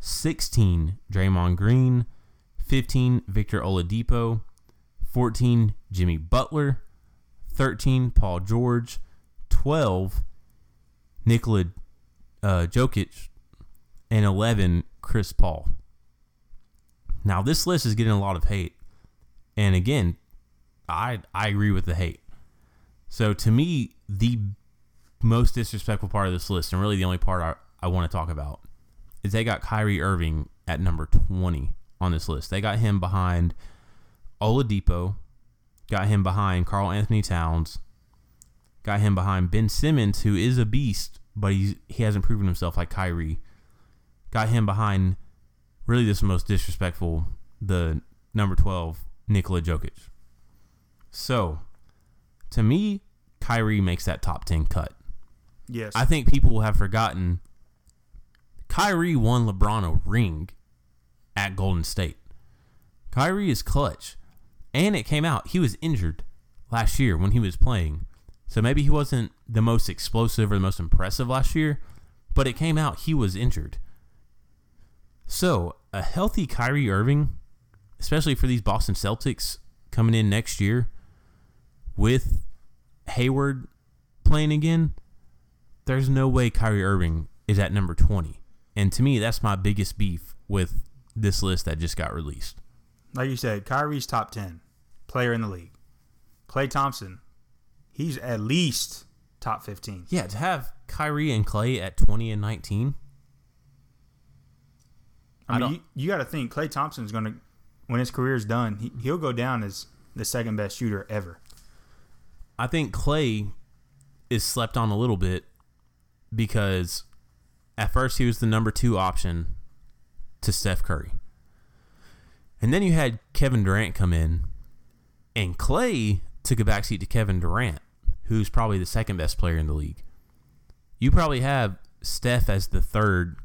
16, Draymond Green. 15, Victor Oladipo. 14, Jimmy Butler. 13, Paul George. 12, Nikola uh, Jokic. And 11, Chris Paul. Now, this list is getting a lot of hate. And again, I I agree with the hate. So to me, the most disrespectful part of this list, and really the only part I, I want to talk about, is they got Kyrie Irving at number 20 on this list. They got him behind Oladipo, got him behind Karl-Anthony Towns, got him behind Ben Simmons, who is a beast, but he's, he hasn't proven himself like Kyrie. Got him behind, really, this most disrespectful, the number 12, Nikola Jokic. So, to me, Kyrie makes that top 10 cut. Yes. I think people have forgotten Kyrie won LeBron a ring at Golden State. Kyrie is clutch. And it came out he was injured last year when he was playing. So maybe he wasn't the most explosive or the most impressive last year, but it came out he was injured. So, a healthy Kyrie Irving, especially for these Boston Celtics coming in next year with Hayward playing again, there's no way Kyrie Irving is at number 20. And to me, that's my biggest beef with this list that just got released. Like you said, Kyrie's top 10 player in the league. Klay Thompson, he's at least top 15. Yeah, to have Kyrie and Klay at 20 and 19. I I mean, you, you got to think Klay Thompson's going to, when his career's done, he, he'll go down as the second best shooter ever. I think Klay is slept on a little bit because at first he was the number two option to Steph Curry. And then you had Kevin Durant come in, and Klay took a backseat to Kevin Durant, who's probably the second best player in the league. You probably have Steph as the third,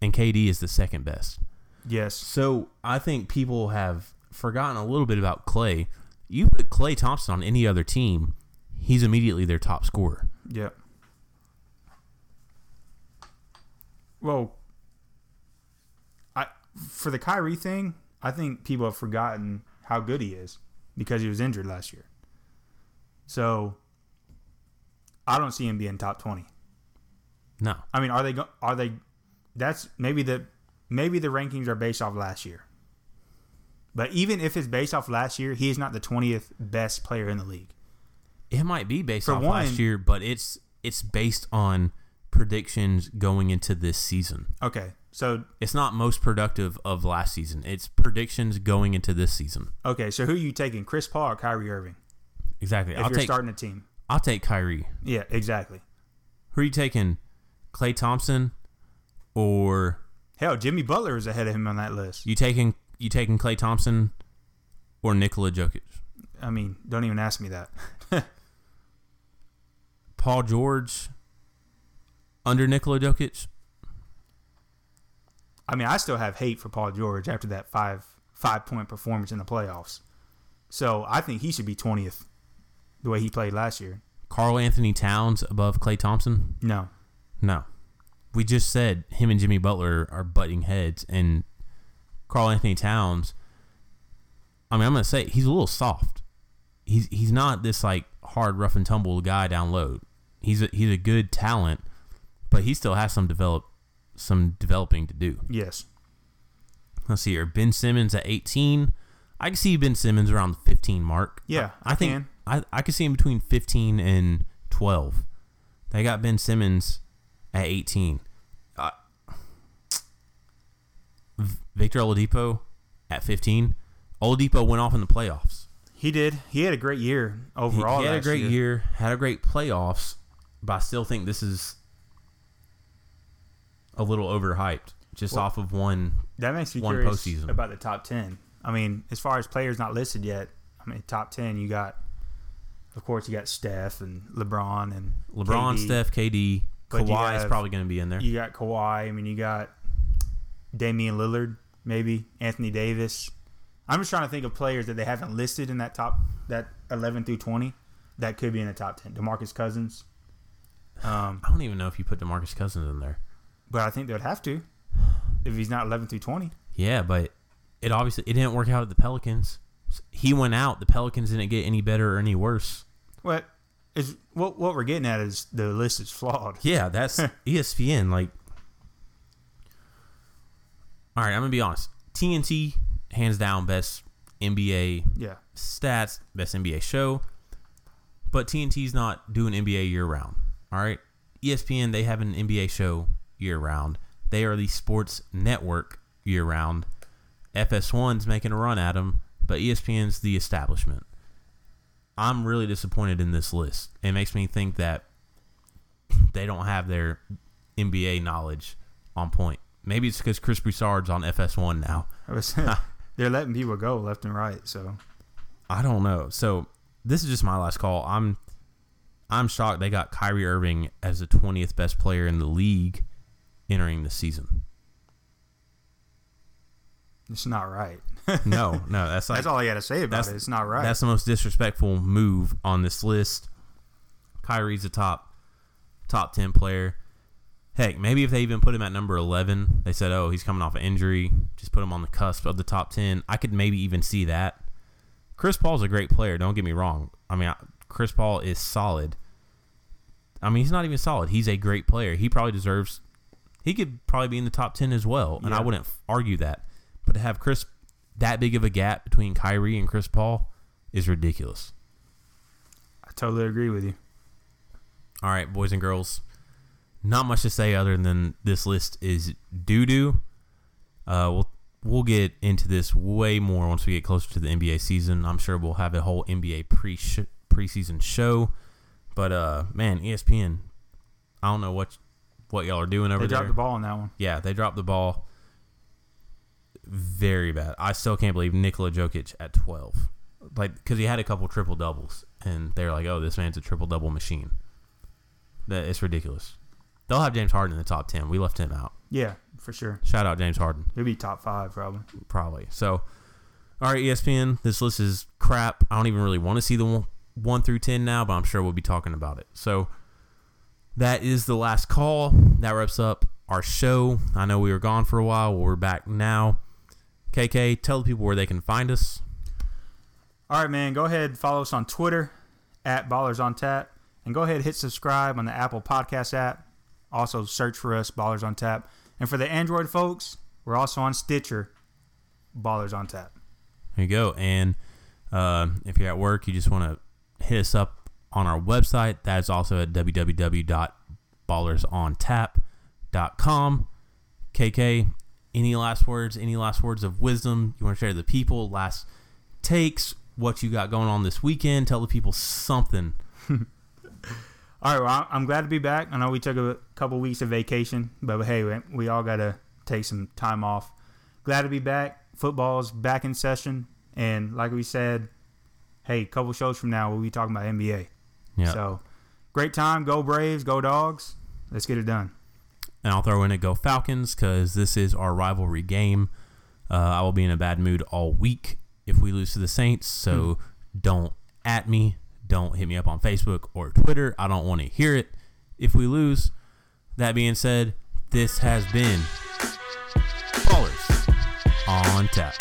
and KD is the second best. Yes. So I think people have forgotten a little bit about Klay. You put Klay Thompson on any other team, he's immediately their top scorer. Yep. Well, for the Kyrie thing, I think people have forgotten how good he is because he was injured last year. So I don't see him being top twenty. No, I mean, are they? go- Are they? That's maybe the maybe the rankings are based off last year. But even if it's based off last year, he is not the twentieth best player in the league. it might be based For off one- last year, but it's it's based on predictions going into this season. Okay, so It's not most productive of last season. It's predictions going into this season. okay, so who are you taking, Chris Paul or Kyrie Irving? Exactly. If I'll you're take starting a team, I'll take Kyrie. yeah, exactly. Who are you taking? Klay Thompson or Hell, Jimmy Butler is ahead of him on that list. you taking you taking Klay Thompson or Nikola Jokic? I mean, don't even ask me that. Paul George under Nikola Jokic? I mean, I still have hate for Paul George after that five five point performance in the playoffs. So I think he should be twentieth, the way he played last year. Karl-Anthony Towns above Klay Thompson? No, No. We just said him and Jimmy Butler are butting heads, and Karl-Anthony Towns. I mean, I'm gonna say he's a little soft. He's he's not this like hard, rough and tumble guy down low. He's a, he's a good talent, but he still has some develop some developing to do. yes, Let's see here. Ben Simmons at 18. I can see Ben Simmons around the 15 mark. Yeah, I, I think can. I I could see him between 15 and 12. They got Ben Simmons at 18. Uh, Victor Oladipo at 15. Oladipo went off in the playoffs. he did. He had a great year overall. he had a great year. year, had a great playoffs, but I still think this is a little overhyped just Well- off of one That makes me One curious postseason. about the top ten. I mean, as far as players not listed yet, I mean, top ten, you got, of course, you got Steph and LeBron and LeBron, KD. Steph, KD, But Kawhi is probably going to be in there. You got Kawhi. I mean, you got Damian Lillard, maybe Anthony Davis. I'm just trying to think of players that they haven't listed in that top that 11 through 20 that could be in the top 10. Demarcus Cousins. Um, I don't even know if you put DeMarcus Cousins in there. But I think they'd have to if he's not 11 through 20. Yeah, but it obviously it didn't work out at the Pelicans. He went out. The Pelicans didn't get any better or any worse. What is what what we're getting at is the list is flawed. Yeah, that's ESPN. Like, all right, I'm gonna be honest. TNT hands down best NBA Yeah. stats, best NBA show. But TNT's not doing NBA year round. All right. ESPN, they have an NBA show year round. They are the sports network year round. FS1's making a run at them, but ESPN's the establishment. I'm really disappointed in this list. It makes me think that they don't have their NBA knowledge on point. Maybe it's because Chris Broussard's on FS1 now. I was, they're letting people go left and right. So I don't know. So this is just my last call. I'm I'm shocked they got Kyrie Irving as the 20th best player in the league entering the season. It's not right. No, no, that's like That's all I got to say about it. It's not right. That's the most disrespectful move on this list. Kyrie's a top top ten player. Heck, maybe if they even put him at number eleven, they said, "Oh, he's coming off an injury. Just put him on the cusp of the top ten. I could maybe even see that. Chris Paul's a great player. Don't get me wrong. I mean, I- Chris Paul is solid. I mean, he's not even solid. He's a great player. He probably deserves. He could probably be in the top ten as well, and I wouldn't argue that. But to have Chris that big of a gap between Kyrie and Chris Paul is ridiculous. I totally agree with you. All right, boys and girls, not much to say other than this list is doo doo. Uh, we'll we'll get into this way more once we get closer to the NBA season. I'm sure we'll have a whole NBA pre preseason show. But uh, man, ESPN, I don't know what what y'all are doing over They there. They dropped the ball on that one. Yeah, they dropped the ball very bad. I still can't believe Nikola Jokic at 12. Like, because he had a couple triple doubles, and they're like, oh, this man's a triple double machine. That It's ridiculous. They'll have James Harden in the top 10. We left him out. Yeah, for sure. Shout out James Harden, He'll be top five probably. probably. So, all right, ESPN, this list is crap. I don't even really want to see the one, 1 through 10 now, but I'm sure we'll be talking about it. So, that is the last call. That wraps up our show. I know we were gone for a while. Well, we're back now. KK, tell the people where they can find us. All right, man. Go ahead, and follow us on Twitter at Ballers on Tap, and go ahead and hit subscribe on the Apple Podcast app. Also, search for us, Ballers on Tap. And for the Android folks, we're also on Stitcher, Ballers on Tap. There you go. And uh, if you're at work, you just want to hit us up on our website. That's also at www.ballersontap.com. KK, any last words? Any last words of wisdom you want to share to the people? Last takes? What you got going on this weekend? Tell the people something. All right, well, I'm glad to be back. I know we took a couple weeks of vacation, but hey, we- we all got to take some time off. Glad to be back. Football's back in session, and like we said, hey, a couple shows from now we'll be talking about NBA. Yeah. So, great time. Go Braves. Go Dogs. Let's get it done. and I'll throw in a go Falcons because this is our rivalry game. Uh, I will be in a bad mood all week if we lose to the Saints. So don't at me. Don't hit me up on Facebook or Twitter. I don't want to hear it if we lose. That being said, this has been Ballers on Tap.